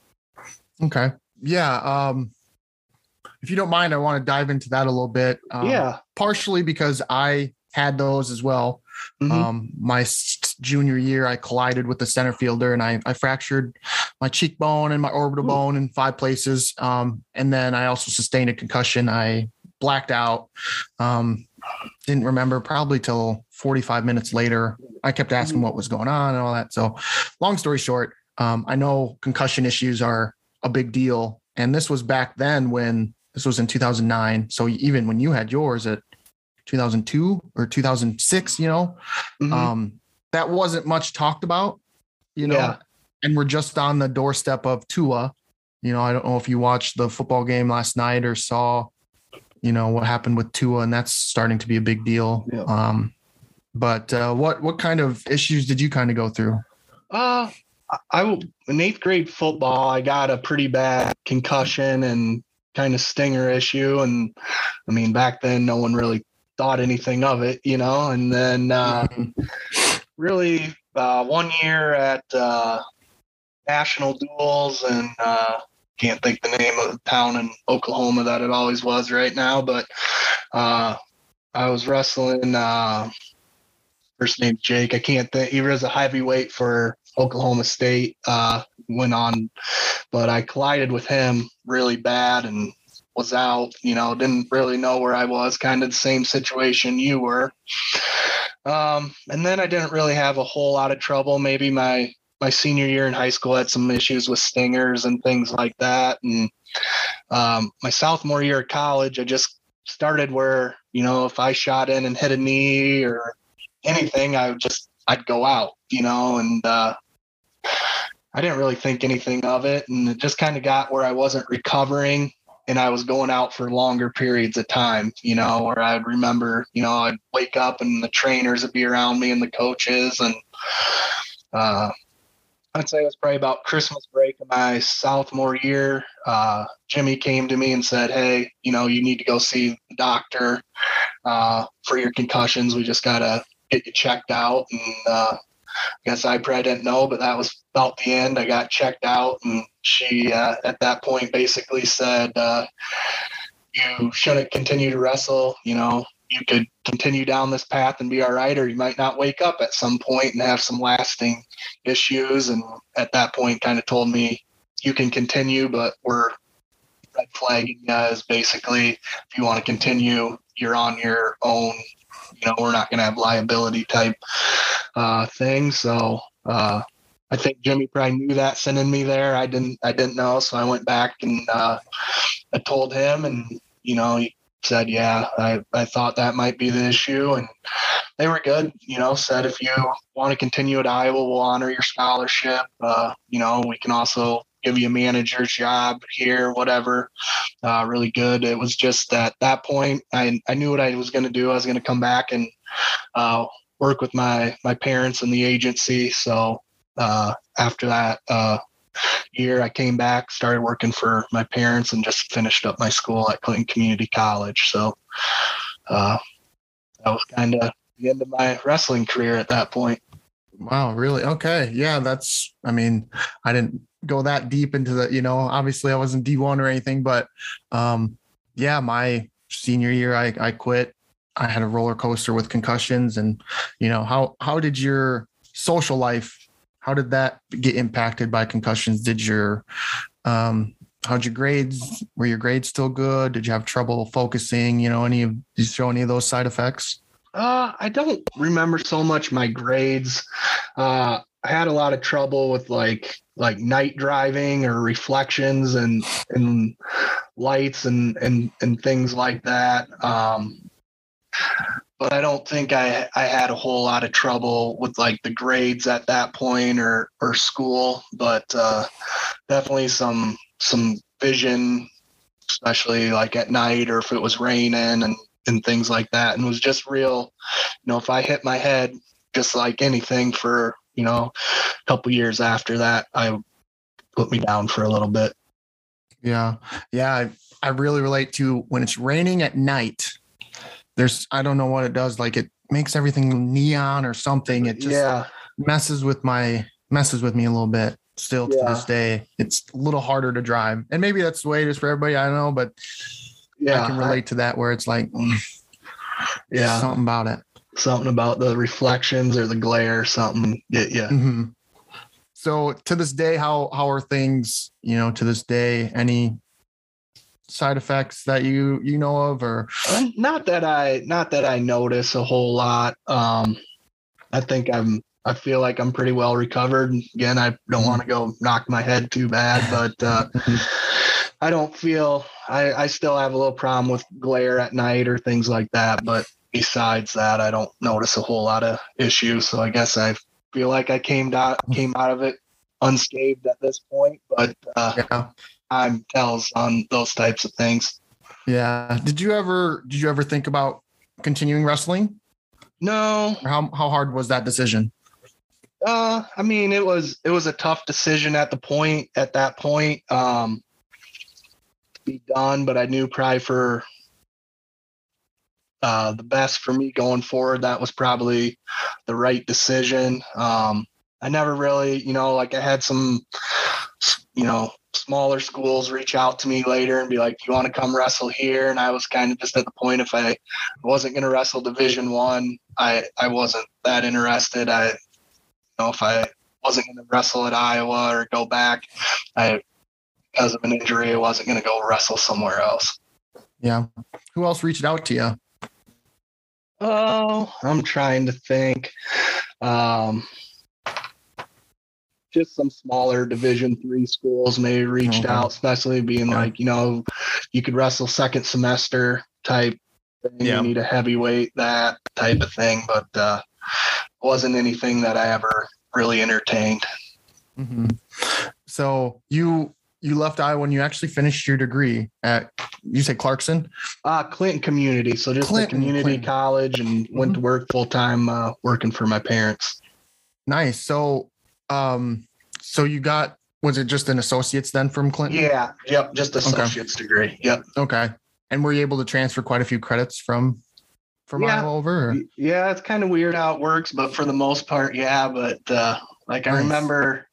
Okay yeah um if you don't mind i want to dive into that a little bit um, yeah partially because i had those as well Mhm. Um, my s- junior year, I collided with the center fielder and I, I fractured my cheekbone and my orbital Ooh. bone in five places. Um, and then I also sustained a concussion. I blacked out. Um, didn't remember probably till 45 minutes later. I kept asking what was going on and all that. So, long story short, um, I know concussion issues are a big deal. And this was back then when this was in 2009. So, even when you had yours at 2002 or 2006, you know, Mhm. um, that wasn't much talked about, you know, Yeah. and we're just on the doorstep of Tua. You know, I don't know if you watched the football game last night or saw, you know, what happened with Tua, and that's starting to be a big deal. Yeah. Um, but uh, what what kind of issues did you kind of go through? Uh, I- in eighth grade football, I got a pretty bad concussion and kind of stinger issue, and I mean back then no one really thought anything of it, you know. And then uh, [laughs] really uh, one year at uh, national duels and uh, can't think the name of the town in Oklahoma that it always was right now, but uh, I was wrestling. Uh, first name Jake. I can't think. He was a heavyweight for Oklahoma State. Uh, went on, but I collided with him really bad and was out. You know, didn't really know where I was. Kind of the same situation you were. Um, and then I didn't really have a whole lot of trouble. Maybe my my senior year in high school had some issues with stingers and things like that. And um, my sophomore year of college, I just started where you know if I shot in and hit a knee or anything, I would just I'd go out, you know, and uh, I didn't really think anything of it, and it just kind of got where I wasn't recovering, and I was going out for longer periods of time, you know, where I'd remember, you know, I'd wake up and the trainers would be around me and the coaches, and uh, I'd say it was probably about Christmas break of my sophomore year. Uh, Jimmy came to me and said, "Hey, you know, you need to go see the doctor uh, for your concussions. We just gotta get you checked out." And uh, I guess I probably didn't know, but that was about the end. I got checked out, and she uh, at that point basically said, uh, "You shouldn't continue to wrestle. You know, you could continue down this path and be all right, or you might not wake up at some point and have some lasting issues." And at that point, kind of told me, "You can continue, but we're." Red flagging you as basically if you want to continue, you're on your own you know, we're not going to have liability type uh, thing. So uh, I think Jimmy probably knew that sending me there. I didn't, I didn't know. So I went back and uh, I told him and, you know, he said, yeah, I, I thought that might be the issue. And they were good, you know, said, if you want to continue at Iowa, we'll honor your scholarship. Uh, you know, we can also give you a manager's job here, whatever uh, really good. It was just at that point, I, I knew what I was going to do. I was going to come back and uh, work with my my parents and the agency. So uh, after that uh, year, I came back, started working for my parents, and just finished up my school at Clinton Community College. So uh, that was kind of the end of my wrestling career at that point. Wow, really? Okay. Yeah, that's I mean, I didn't go that deep into the, you know, obviously I wasn't D1 or anything, but um yeah, my senior year I I quit. I had a roller coaster with concussions and you know, how how did your social life how did that get impacted by concussions? Did your um how'd your grades were your grades still good? Did you have trouble focusing? You know, any of you show any of those side effects? Uh, I don't remember so much my grades. Uh, I had a lot of trouble with like like night driving or reflections and and lights and and and things like that. Um, but I don't think I I had a whole lot of trouble with like the grades at that point or or school. But uh, definitely some some vision, especially like at night or if it was raining and and things like that. And was just real, you know, if I hit my head, just like anything for you know, a couple years after that, I put me down for a little bit. Yeah. Yeah. I, I really relate to when it's raining at night. There's, I don't know what it does. Like it makes everything neon or something. It just yeah. messes with my, messes with me a little bit still to Yeah. this day. It's a little harder to drive. And maybe that's the way it is for everybody. I don't know, but Yeah. I can relate to that where it's like, mm, yeah. something about it. Something about the reflections or the glare, or something Yeah. you. hmm So to this day, how how are things? You know, to this day, any side effects that you you know of, or Uh, Not that I, not that I notice a whole lot. Um, I think I'm, I feel like I'm pretty well recovered. Again, I don't want to go knock my head too bad, but uh, [laughs] I don't feel. I, I still have a little problem with glare at night or things like that. But besides that, I don't notice a whole lot of issues. So I guess I feel like I came out came out of it unscathed at this point. But uh, yeah, time tells on those types of things. yeah. Did you ever did you ever think about continuing wrestling? No, how how hard was that decision? Uh, I mean, it was it was a tough decision at the point at that point um, to be done, but I knew probably for uh, the best for me going forward, that was probably the right decision. Um, I never really, you know, like I had some, you know, smaller schools reach out to me later and be like, "Do you want to come wrestle here?" And I was kind of just at the point if I wasn't going to wrestle Division One, I I wasn't that interested. I you know, if I wasn't going to wrestle at Iowa or go back, I because of an injury, I wasn't going to go wrestle somewhere else. Yeah. Who else reached out to you? Oh, I'm trying to think. Um, just some smaller Division three schools maybe reached Okay. out, especially being Yeah. like, you know, you could wrestle second semester type thing. Yeah. You need a heavyweight, that type of thing. But uh, wasn't anything that I ever really entertained. Mhm. So you you left Iowa when you actually finished your degree at you say Clarkson. Uh, Clinton Community. So just Clinton, a community Clinton. Mm-hmm. college and went to work full time uh, working for my parents. Nice. So um so you got was it just an associate's then from Clinton? Yeah. Yep. Just associate's degree. Yep. Okay. And were you able to transfer quite a few credits from from Yeah. Iowa over? or- Yeah, it's kind of weird how it works, but for the most part, yeah. But uh, like I remember,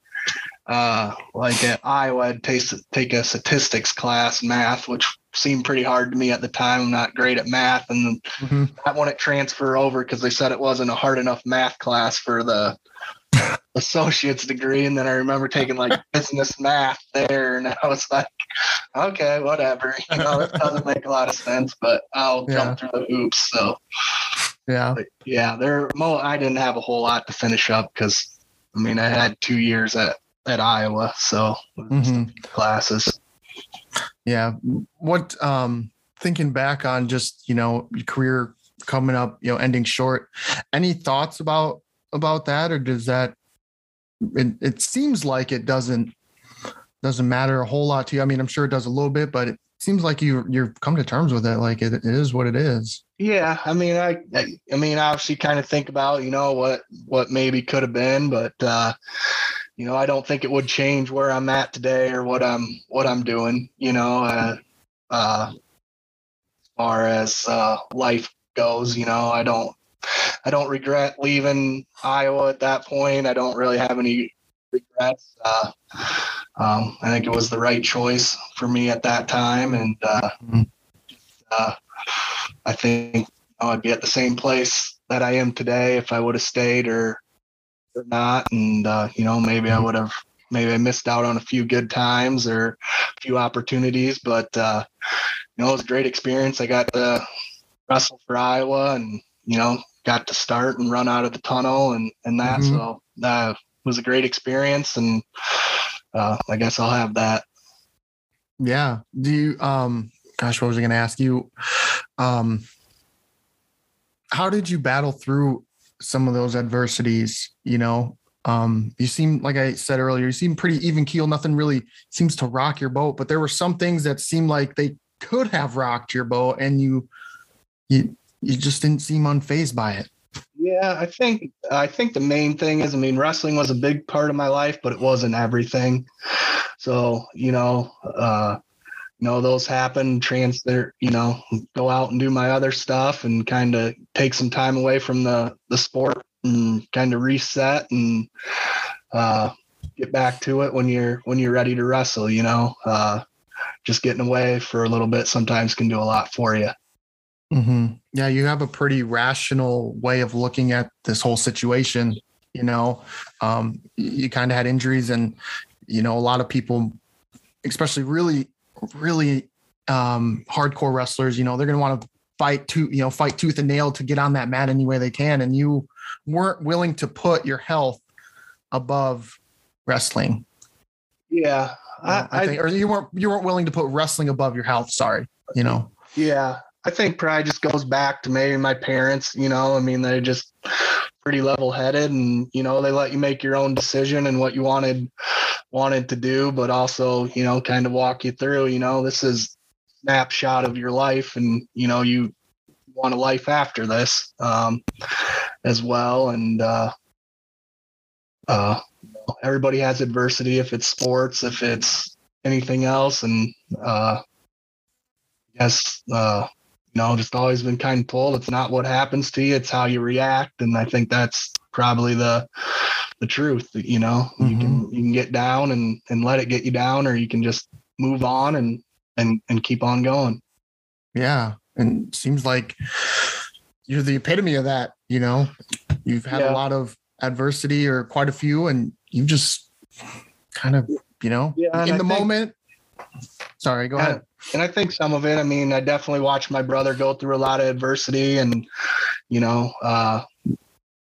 uh, like at Iowa, I'd taste, take a statistics class, math, which seemed pretty hard to me at the time. I'm not great at math, and Mhm. that wouldn't transfer over because they said it wasn't a hard enough math class for the [laughs] associate's degree. And then I remember taking like business math there, and I was like, okay, whatever. [laughs] You know, it doesn't make a lot of sense, but I'll Yeah. jump through the hoops. So Yeah. but yeah, there. Mo, I didn't have a whole lot to finish up because, I mean, I had two years at at Iowa, so it was just a Mhm. classes. Yeah. What um thinking back on just, you know, career coming up, you know, ending short. Any thoughts about about that or does that it, it seems like it doesn't doesn't matter a whole lot to you. I mean, I'm sure it does a little bit, but it seems like you you've come to terms with it like it, it is what it is. Yeah, I mean, I, I, I mean, obviously, kind of think about you know what what maybe could have been, but uh, you know, I don't think it would change where I'm at today or what I'm what I'm doing. You know, uh, uh, as far as uh, life goes, you know, I don't I don't regret leaving Iowa at that point. I don't really have any regrets. Uh, um, I think it was the right choice for me at that time, and uh, Mhm. uh, I think you know, I'd be at the same place that I am today if I would have stayed or or not. And uh, you know, maybe I would have maybe I missed out on a few good times or a few opportunities, but uh, you know, it was a great experience. I got to wrestle for Iowa and you know, got to start and run out of the tunnel and and that. Mhm. So that was a great experience, and uh, I guess I'll have that. Yeah. Do you um gosh, what was I gonna ask you? Um how did you battle through some of those adversities? You know, um, you seem like I said earlier, you seem pretty even keel. Nothing really seems to rock your boat, but there were some things that seemed like they could have rocked your boat, and you you you just didn't seem unfazed by it. Yeah, I think I think the main thing is, I mean, wrestling was a big part of my life, but it wasn't everything. So you know, uh, know, those happen. Transfer, you know, go out and do my other stuff, and kind of take some time away from the the sport, and kind of reset and uh, get back to it when you're when you're ready to wrestle. You know, uh, just getting away for a little bit sometimes can do a lot for you. Mm-hmm. Yeah, you have a pretty rational way of looking at this whole situation. You know, um, you kind of had injuries, and you know, a lot of people, especially really, really um, hardcore wrestlers, you know, they're going to want to fight to, you know, fight tooth and nail to get on that mat any way they can, and you weren't willing to put your health above wrestling. Yeah, You know, I, think, or you weren't you weren't willing to put wrestling above your health. Sorry, you know. Yeah, I think probably just goes back to maybe my parents. You know, I mean, they're just pretty level-headed, and you know, they let you make your own decision and what you wanted wanted to do, but also, you know, kind of walk you through. You know, this is snapshot of your life, and you know, you want a life after this um, as well, and uh, uh, everybody has adversity if it's sports, if it's anything else, and uh, yes, uh, you know, just always been kind of told it's not what happens to you, it's how you react, and I think that's probably the the truth. You know, you can mm-hmm. you can get down and and let it get you down, or you can just move on and and and keep on going. Yeah. And it seems like you're the epitome of that, you know. You've had Yeah. a lot of adversity or quite a few, and you just kind of, you know, Yeah, in the think- moment. Sorry, go ahead. and I think some of it, I mean, I definitely watched my brother go through a lot of adversity and, you know, uh,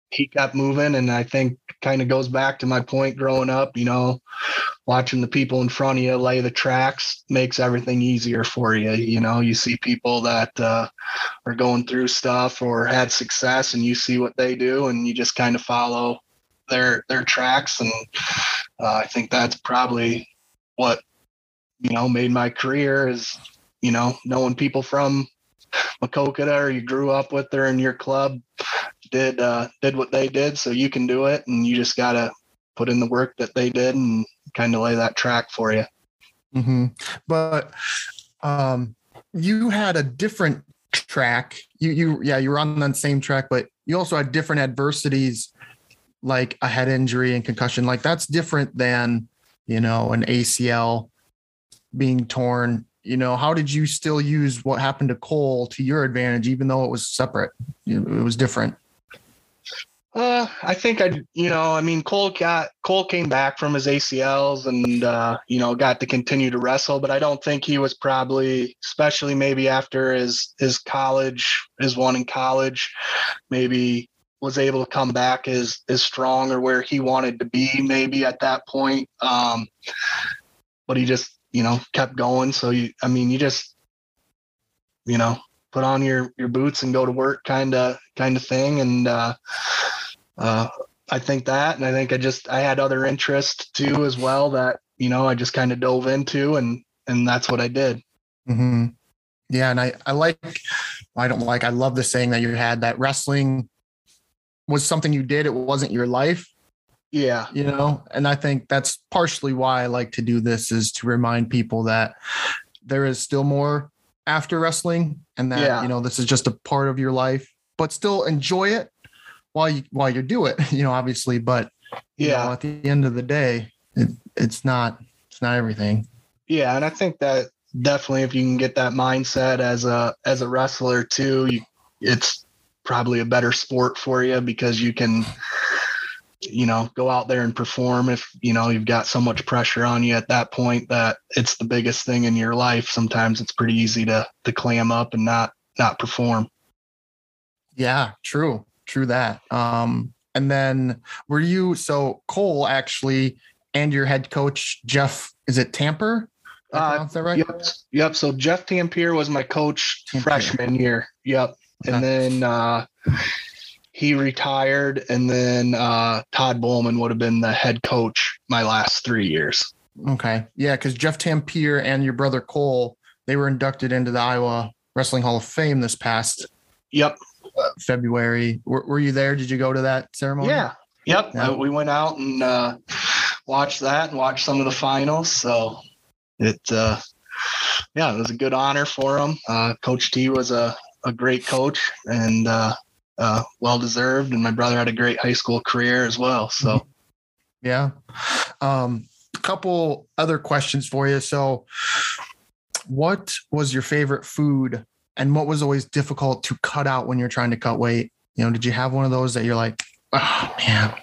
he kept moving. And I think kind of goes back to my point growing up, you know, watching the people in front of you lay the tracks makes everything easier for you. You know, you see people that uh, are going through stuff or had success and you see what they do and you just kind of follow their, their tracks. And uh, I think that's probably what you know, made my career is, you know, knowing people from Maquoketa or you grew up with or in your club did uh did what they did so you can do it and you just gotta put in the work that they did and kind of lay that track for you. hmm But um, you had a different track. You, you, yeah, you were on the same track, but you also had different adversities, like a head injury and concussion. Like that's different than, you know, an ACL being torn. You know, how did you still use what happened to Cole to your advantage, even though it was separate? It was different. Uh, I think I, you know, I mean, Cole got Cole came back from his ACLs and uh, you know got to continue to wrestle, but I don't think he was probably, especially maybe after his his college, his one in college, maybe was able to come back as as strong or where he wanted to be maybe at that point. Um, but he just, you know, kept going. So you, I mean, you just, you know, put on your your boots and go to work, kind of kind of thing, and. uh uh, I think that, and I think I just I had other interests too as well that you know I just kind of dove into, and and that's what I did. hmm Yeah, and I I like I don't like I love the saying that you had that wrestling was something you did. It wasn't your life, Yeah, you know. And I think that's partially why I like to do this is to remind people that there is still more after wrestling, and that Yeah. you know this is just a part of your life, but still enjoy it while you while you do it. [laughs] You know, obviously, but you yeah, know, at the end of the day, it, it's not it's not everything. yeah, and I think that definitely if you can get that mindset as a as a wrestler too, you, it's probably a better sport for you because you can you know go out there and perform if you know you've got so much pressure on you at that point that it's the biggest thing in your life sometimes it's pretty easy to to clam up and not not perform Yeah, true. true that. Um, and then were you so Cole actually and your head coach Jeff? Is it Tamper? Uh, that right? Yep. Yep. So Jeff Tampier was my coach Tampier. freshman year. Yep. Okay. And then uh, he retired, and then uh, Todd Bowman would have been the head coach my last three years. Okay. Yeah, because Jeff Tampier and your brother Cole, they were inducted into the Iowa Wrestling Hall of Fame this past Yep. February. Were, were you there? Did you go to that ceremony? Yeah. Yep. Yeah. Uh, we went out and uh, watched that and watched some of the finals. So it, uh, yeah, it was a good honor for him. Uh, coach T was a, a great coach and uh, well deserved. And my brother had a great high school career as well. So. Yeah. Um, a couple other questions for you. So, what was your favorite food and what was always difficult to cut out when you're trying to cut weight? You know, did you have one of those that you're like, oh man,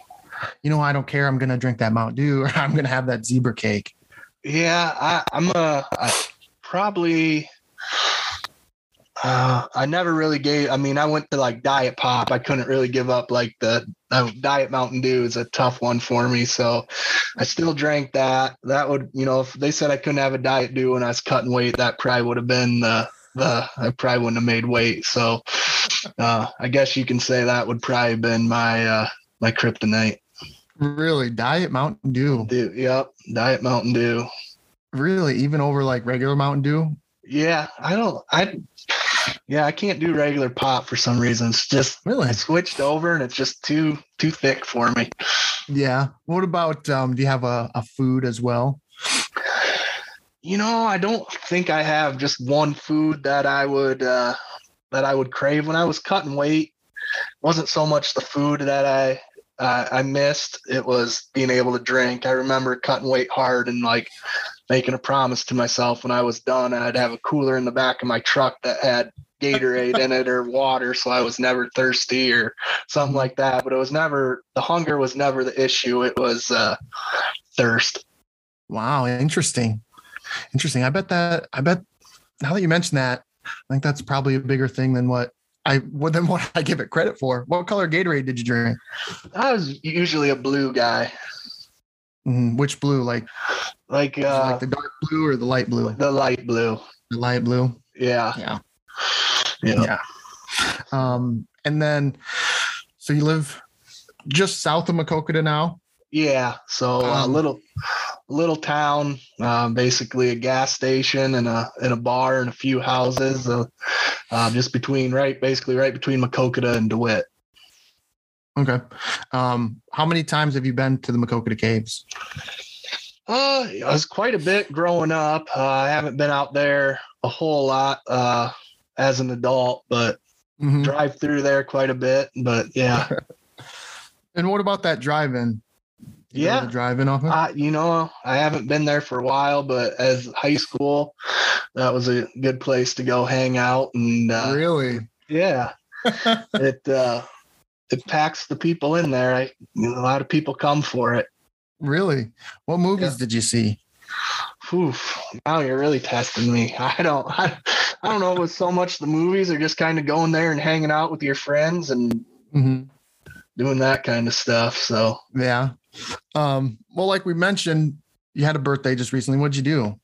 you know, I don't care. I'm going to drink that Mountain Dew or [laughs] I'm going to have that zebra cake. Yeah, I, I'm a I probably. Uh, I never really gave. I mean, I went to like diet pop. I couldn't really give up like the uh, diet Mountain Dew is a tough one for me. So I still drank that. That would, you know, if they said I couldn't have a diet Dew when I was cutting weight, that probably would have been the the I probably wouldn't have made weight. So uh, I guess you can say that would probably have been my uh, my kryptonite. Really? Diet Mountain Dew? Dew, yep, diet Mountain Dew. Really? Even over like regular Mountain Dew? Yeah, I don't. I yeah, I can't do regular pop for some reason. It's just Really? I switched over and it's just too too thick for me. Yeah. What about, um, do you have a, a food as well? You know, I don't think I have just one food that I would uh that I would crave when I was cutting weight. wasn't so much the food that I uh, I missed. It was being able to drink. I remember cutting weight hard and like making a promise to myself when I was done, I'd have a cooler in the back of my truck that had Gatorade in it or water, so I was never thirsty or something like that. But it was never the hunger was never the issue. It was uh, thirst. Wow. Interesting. Interesting. I bet that, I bet now that you mention that, I think that's probably a bigger thing than what I, well, than what I give it credit for. What color Gatorade did you drink? I was usually a blue guy, Mhm. Which blue? Like, like uh, like the dark blue or the light blue? the light blue. The light blue. Yeah, Yeah. yeah. Yeah. Um, and then, so you live just south of Maquoketa now. Yeah, so a Um, little little town, uh, basically a gas station and a and a bar and a few houses, uh, uh, just between right, basically right between Maquoketa and Dewitt. Okay. Um, how many times have you been to the Maquoketa Caves? Uh, it was quite a bit growing up. Uh, I haven't been out there a whole lot uh, as an adult, but Mhm. drive through there quite a bit. But yeah, [laughs] And what about that drive-in? You Yeah. often. I, you know, I haven't been there for a while, but as high school, that was a good place to go hang out and uh, really? yeah, [laughs] it uh, it packs the people in there. I, a lot of people come for it. Really? What movies Yeah. did you see? Oof, now you're really testing me. [laughs] I don't, I, I don't know. It was so much the movies or just kind of going there and hanging out with your friends and Mhm. doing that kind of stuff. So Yeah. Um, well, like we mentioned, you had a birthday just recently. What'd you do?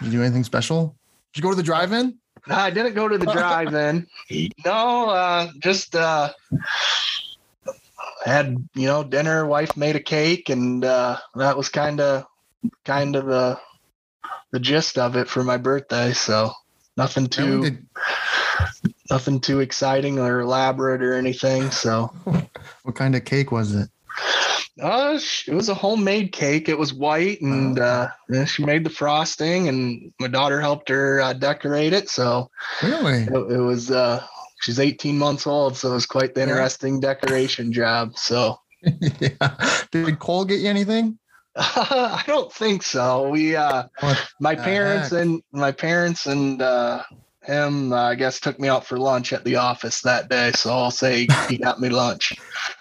Did you do anything special? Did you go to the drive-in? No, I didn't go to the drive-in. [laughs] no, uh, just uh, had you know dinner. Wife made a cake, and uh, that was kind of kind of the the gist of it for my birthday. So nothing too did- nothing too exciting or elaborate or anything. So [laughs] what kind of cake was it? Uh, it was a homemade cake. It was white, and uh, she made the frosting, and my daughter helped her uh, decorate it. So Really? it, it was uh she's 18 months old so it was quite the interesting decoration job so [laughs] yeah. Did Cole get you anything? [laughs] i don't think so we uh What my parents heck? and my parents and uh him uh, i guess took me out for lunch at the office that day so i'll say he [laughs] got me lunch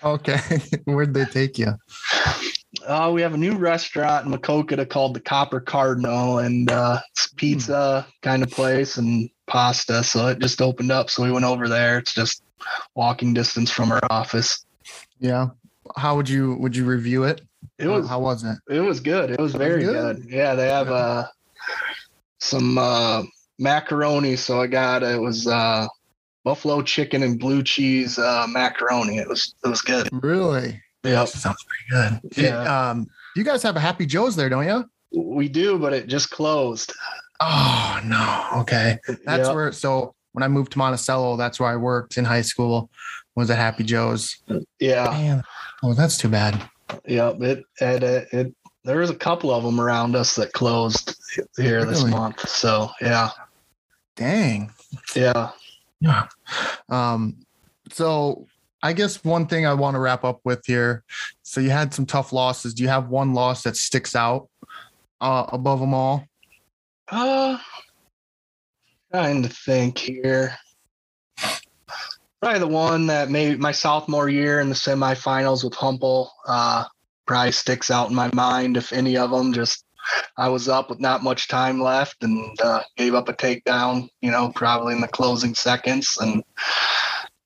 Okay. [laughs] Where'd they take you? uh we have a new restaurant in Maquoketa called the copper cardinal and uh it's pizza kind of place and pasta so it just opened up so we went over there it's just walking distance from our office. Yeah. How would you would you review it? It was how was it? it was good. It was very good? good. Yeah, they have uh some uh macaroni. So I got it was uh buffalo chicken and blue cheese uh macaroni. It was it was good. Really? Yep. Sounds pretty good. Yeah. um, you guys have a Happy Joe's there, don't you? We do, but it just closed. Oh no. Okay. That's Yep. where so when I moved to Monticello, that's where I worked in high school, was at Happy Joe's. yeah. Man. Oh, that's too bad. Yep. It it it, it there was a couple of them around us that closed here this month. So yeah. Dang. Yeah. Yeah. Um, so I guess one thing I want to wrap up with here. So you had some tough losses. Do you have one loss that sticks out uh, above them all? Uh, trying to think here. Probably the one that made my sophomore year in the semifinals with Humpal uh, probably sticks out in my mind. If any of them, just I was up with not much time left and uh, gave up a takedown. You know, probably in the closing seconds, and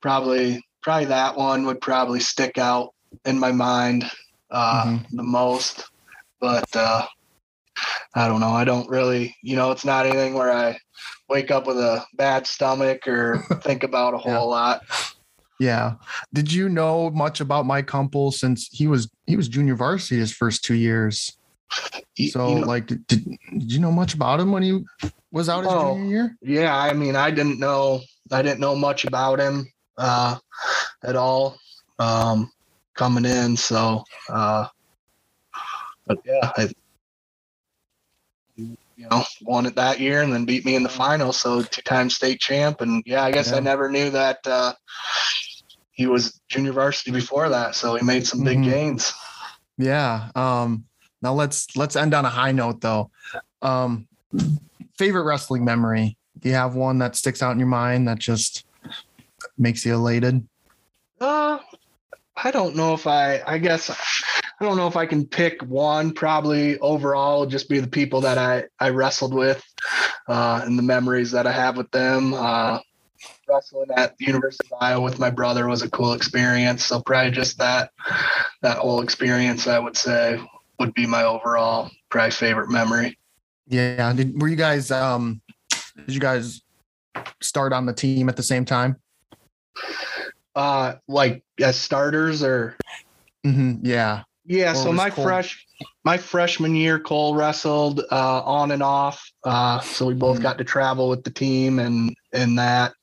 probably probably that one would probably stick out in my mind uh, Mhm. the most. But uh, I don't know. I don't really, you know, it's not anything where I wake up with a bad stomach or [laughs] think about a whole Yeah. lot. Yeah. Did you know much about Mike Humpal since he was he was junior varsity his first two years? So you know, like did, did you know much about him when he was out his Oh. junior year? yeah, I mean, I didn't know, I didn't know much about him uh, at all um, coming in. So, uh, but yeah, I, you know, won it that year and then beat me in the final. So two time state champ. And yeah, I guess Yeah. I never knew that uh, he was junior varsity before that. So he made some big Mhm. gains. Yeah. Um now let's let's end on a high note though. Um favorite wrestling memory. Do you have one that sticks out in your mind that just makes you elated? Uh, I don't know if I. I guess I don't know if I can pick one. Probably overall, just be the people that I I wrestled with, uh, and the memories that I have with them. Uh, wrestling at the University of Iowa with my brother was a cool experience. So probably just that that whole experience, I would say, would be my overall probably favorite memory. Yeah. Did, were you guys um did you guys start on the team at the same time? Uh, like as starters or Mm-hmm, Yeah. Yeah, Or so my Cole- fresh my freshman year, Cole wrestled uh, on and off. Uh, so we both Mhm. got to travel with the team and and that.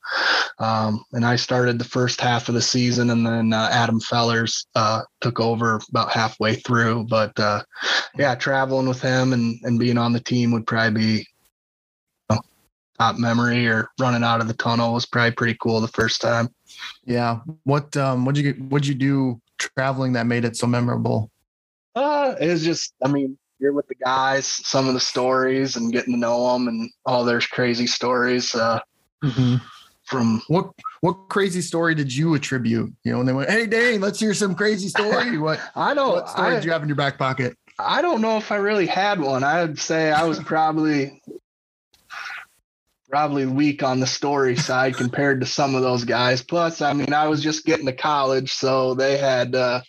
Um, and I started the first half of the season, and then uh, Adam Fellers uh, took over about halfway through. But uh, yeah, traveling with him and and being on the team would probably be you know, top memory. Or running out of the tunnel was probably pretty cool the first time. Yeah. What um what'd you get what'd you do traveling that made it so memorable? Uh, it was just, I mean, you're with the guys, some of the stories and getting to know them and all their crazy stories uh, Mm-hmm. from. What what crazy story did you attribute? You know, and they went, "Hey, Dane, let's hear some crazy story." [laughs] What I don't, what story I, did you have in your back pocket? I don't know if I really had one. I'd say I was probably probably weak on the story side compared to some of those guys. Plus, I mean, I was just getting to college, so they had, uh,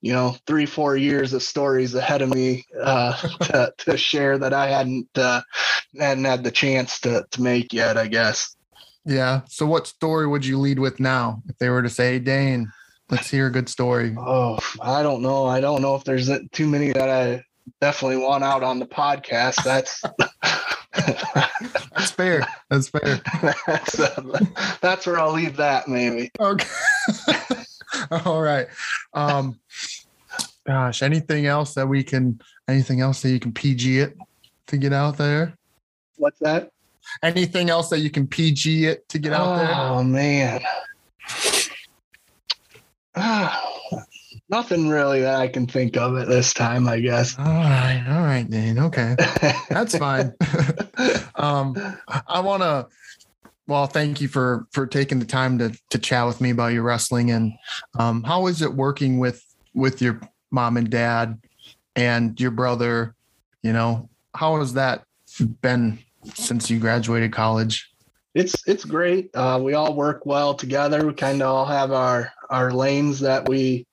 you know, three, four years of stories ahead of me uh, [laughs] to, to share that I hadn't uh, hadn't had the chance to to make yet. I guess. Yeah. So, what story would you lead with now if they were to say, hey, "Dane, let's hear a good story"? Oh, I don't know. I don't know if there's too many that I definitely want out on the podcast. That's. [laughs] [laughs] That's fair. That's fair. [laughs] that's, uh, that's where I'll leave that maybe. Okay. [laughs] All right. Um, gosh, anything else that we can? Anything else that you can PG it to get out there? What's that? Anything else that you can PG it to get out there? Oh man. Ah, nothing really that I can think of at this time, I guess. All right, all right, Dane. Okay, [laughs] that's fine. [laughs] um, I want to. Well, thank you for for taking the time to to chat with me about your wrestling and um, how is it working with with your mom and dad and your brother. You know, how has that been since you graduated college? it's it's great. Uh, we all work well together. We kind of all have our our lanes that we,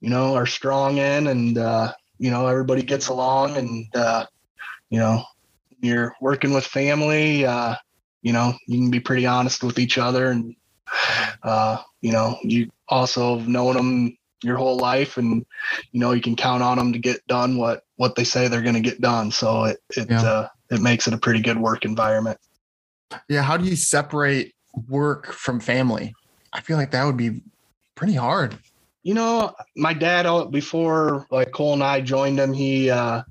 you know, are strong in, and uh, you know everybody gets along, and uh, you know, you're working with family. Uh, you know, you can be pretty honest with each other, and uh, you know, you also have known them your whole life, and you know you can count on them to get done what what they say they're going to get done. So it it Yeah. uh, it makes it a pretty good work environment. Yeah. How do you separate work from family? I feel like that would be pretty hard. You know, my dad uh, before like Cole and I joined him, he uh,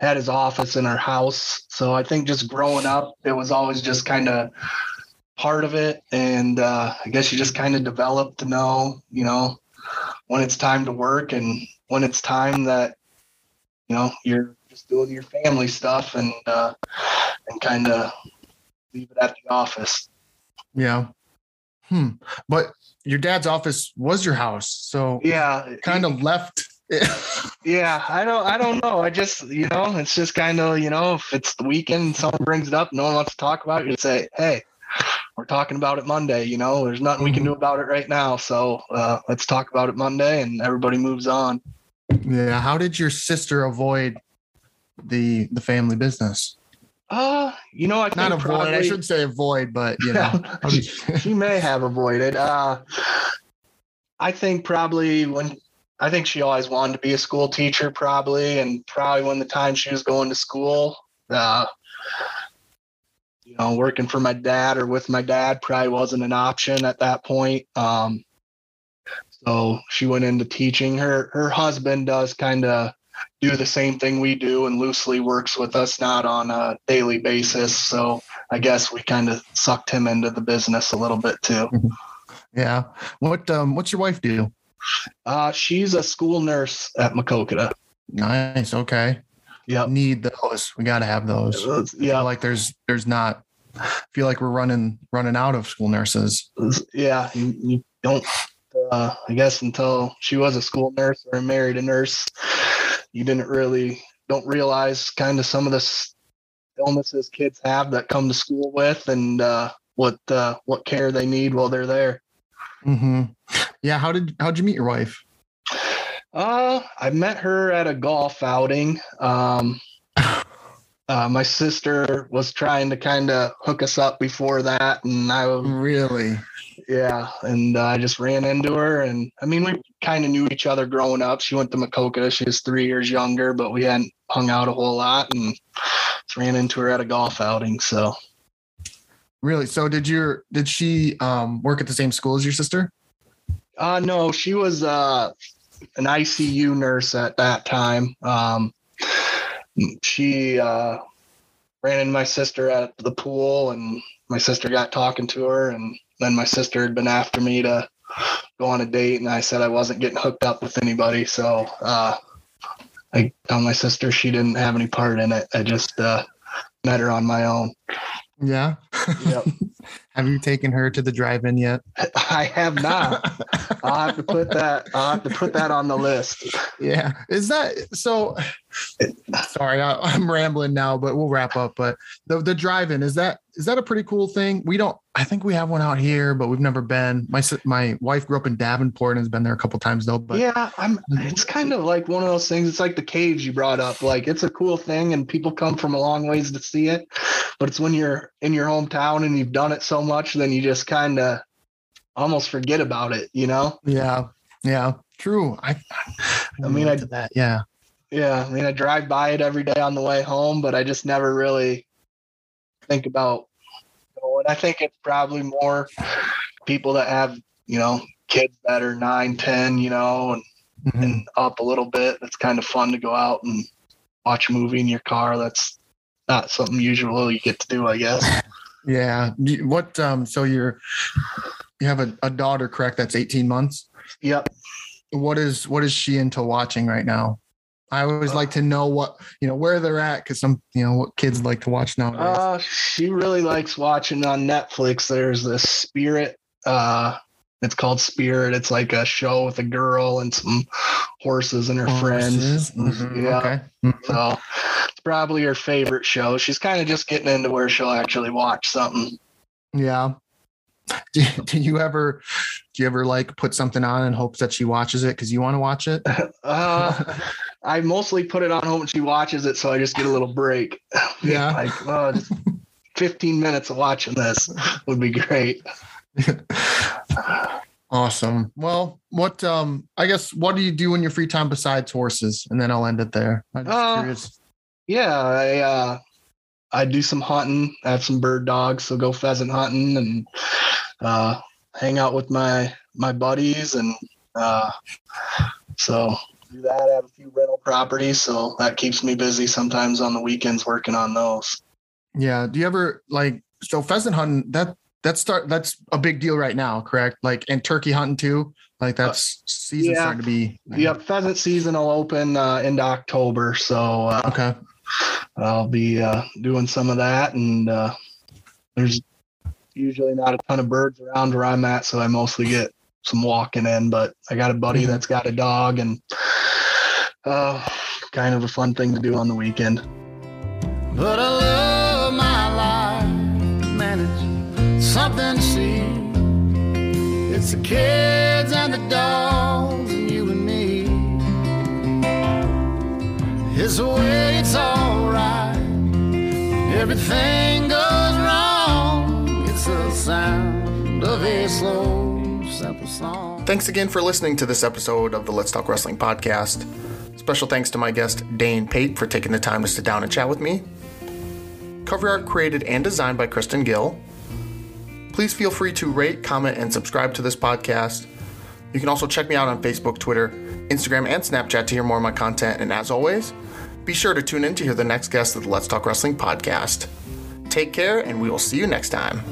had his office in our house. So I think just growing up, it was always just kind of part of it, and uh, I guess you just kind of develop to know, you know, when it's time to work and when it's time that you know you're just doing your family stuff and uh, and kind of leave it at the office. Yeah. Hmm. But your dad's office was your house. So Yeah, kind of left. [laughs] Yeah, I don't I don't know. I just you know, it's just kind of, you know, if it's the weekend, someone brings it up, no one wants to talk about it, you say, Hey, we're talking about it Monday, you know, there's nothing we can do about it right now. So uh, let's talk about it Monday and everybody moves on. yeah. How did your sister avoid the the family business? Uh, you know, I Not avoid. I probably- should say avoid, but you [laughs] know. how [laughs] she may have avoided. Uh, I think probably when I think she always wanted to be a school teacher, probably, and probably when the time she was going to school, uh, you know, working for my dad or with my dad probably wasn't an option at that point. Um, so she went into teaching. Her her husband does kind of do the same thing we do and loosely works with us, not on a daily basis. So I guess we kind of sucked him into the business a little bit too. yeah. What um what's your wife do? Uh, she's a school nurse at Maquoketa. Nice. Okay. Yeah. Need those. We gotta have those. Yeah, like there's there's not I feel like we're running running out of school nurses. yeah. You, you don't. Uh, I guess until she was a school nurse or married a nurse, you didn't really don't realize kind of some of the illnesses kids have that come to school with and uh, what uh, what care they need while they're there. hmm Yeah. How did how'd you meet your wife? Uh, I met her at a golf outing. Um, uh, my sister was trying to kind of hook us up before that, and I was Really? yeah, and uh, I just ran into her, and I mean we kind of knew each other growing up. She went to Maquoketa. She was three years younger, but we hadn't hung out a whole lot, and just ran into her at a golf outing. So Really? So did your did she um work at the same school as your sister? Uh no, she was uh an ICU nurse at that time. Um she uh ran into my sister at the pool and my sister got talking to her and then my sister had been after me to go on a date and I said I wasn't getting hooked up with anybody. So uh I told my sister she didn't have any part in it. I just uh met her on my own. Yeah. Yep. [laughs] have you taken her to the drive-in yet? I have not. [laughs] I'll have to put that I'll have to put that on the list. Yeah. Is that so? Sorry, I, I'm rambling now, but we'll wrap up. But the the drive-in is that is that a pretty cool thing? We don't. I think we have one out here, but we've never been. My my wife grew up in Davenport and has been there a couple times though. But yeah, I'm. Mm-hmm. It's kind of like one of those things. It's like the caves you brought up. Like it's a cool thing, and people come from a long ways to see it. But it's when you're in your hometown and you've done it so much, then you just kind of almost forget about it. You know? yeah, yeah, true. I I mean, I- did that. Yeah, Yeah. I mean, I drive by it every day on the way home, but I just never really think about going. I think it's probably more people that have you know kids that are nine, ten, you know, and Mhm. and up a little bit. It's kind of fun to go out and watch a movie in your car. That's not something usual you get to do, I guess. [laughs] yeah. What? Um. So you're you have a, a daughter, correct? That's 18 months. Yep. what is what is she into watching right now? I always like to know what you know where they're at because some you know what kids like to watch nowadays. Uh, she really likes watching on Netflix. There's this Spirit. Uh, it's called Spirit. It's like a show with a girl and some horses and her friends. Horses? Mhm, Yeah. Okay. Mhm. So it's probably her favorite show. She's kind of just getting into where she'll actually watch something. Yeah. Do, [laughs] do you ever do you ever like put something on in hopes that she watches it because you want to watch it? [laughs] Uh, [laughs] I mostly put it on home and she watches it, so I just get a little break. [laughs] Yeah. like oh, 15 minutes of watching this would be great. [laughs] Awesome. Well, what um I guess what do you do in your free time besides horses? And then I'll end it there. I'm just Uh, curious. Yeah, I uh, I do some hunting. I have some bird dogs, so go pheasant hunting and uh, hang out with my my buddies, and uh, so do that. I have a few rental properties, so that keeps me busy sometimes on the weekends working on those. Yeah. Do you ever like so pheasant hunting that that's start that's a big deal right now, correct? Like and turkey hunting too. Like that's season yeah. starting to be Yep, pheasant season will open uh, into October, so uh, Okay. I'll be uh, doing some of that. And uh, there's usually not a ton of birds around where I'm at, so I mostly get some walking in. But I got a buddy Mhm. that's got a dog, and uh, kind of a fun thing to do on the weekend. But I love my life, man. It's something to see. It's the kids and the dogs and you and me. It's the way it's alright. Everything goes wrong. It's the sound of a slow, simple song. Thanks again for listening to this episode of the Let's Talk Wrestling podcast. Special thanks to my guest Dane Pape for taking the time to sit down and chat with me. Cover art created and designed by Kristen Gill. Please feel free to rate, comment, and subscribe to this podcast. You can also check me out on Facebook, Twitter, Instagram, and Snapchat to hear more of my content. And as always, be sure to tune in to hear the next guest of the Let's Talk Wrestling podcast. Take care, and we will see you next time.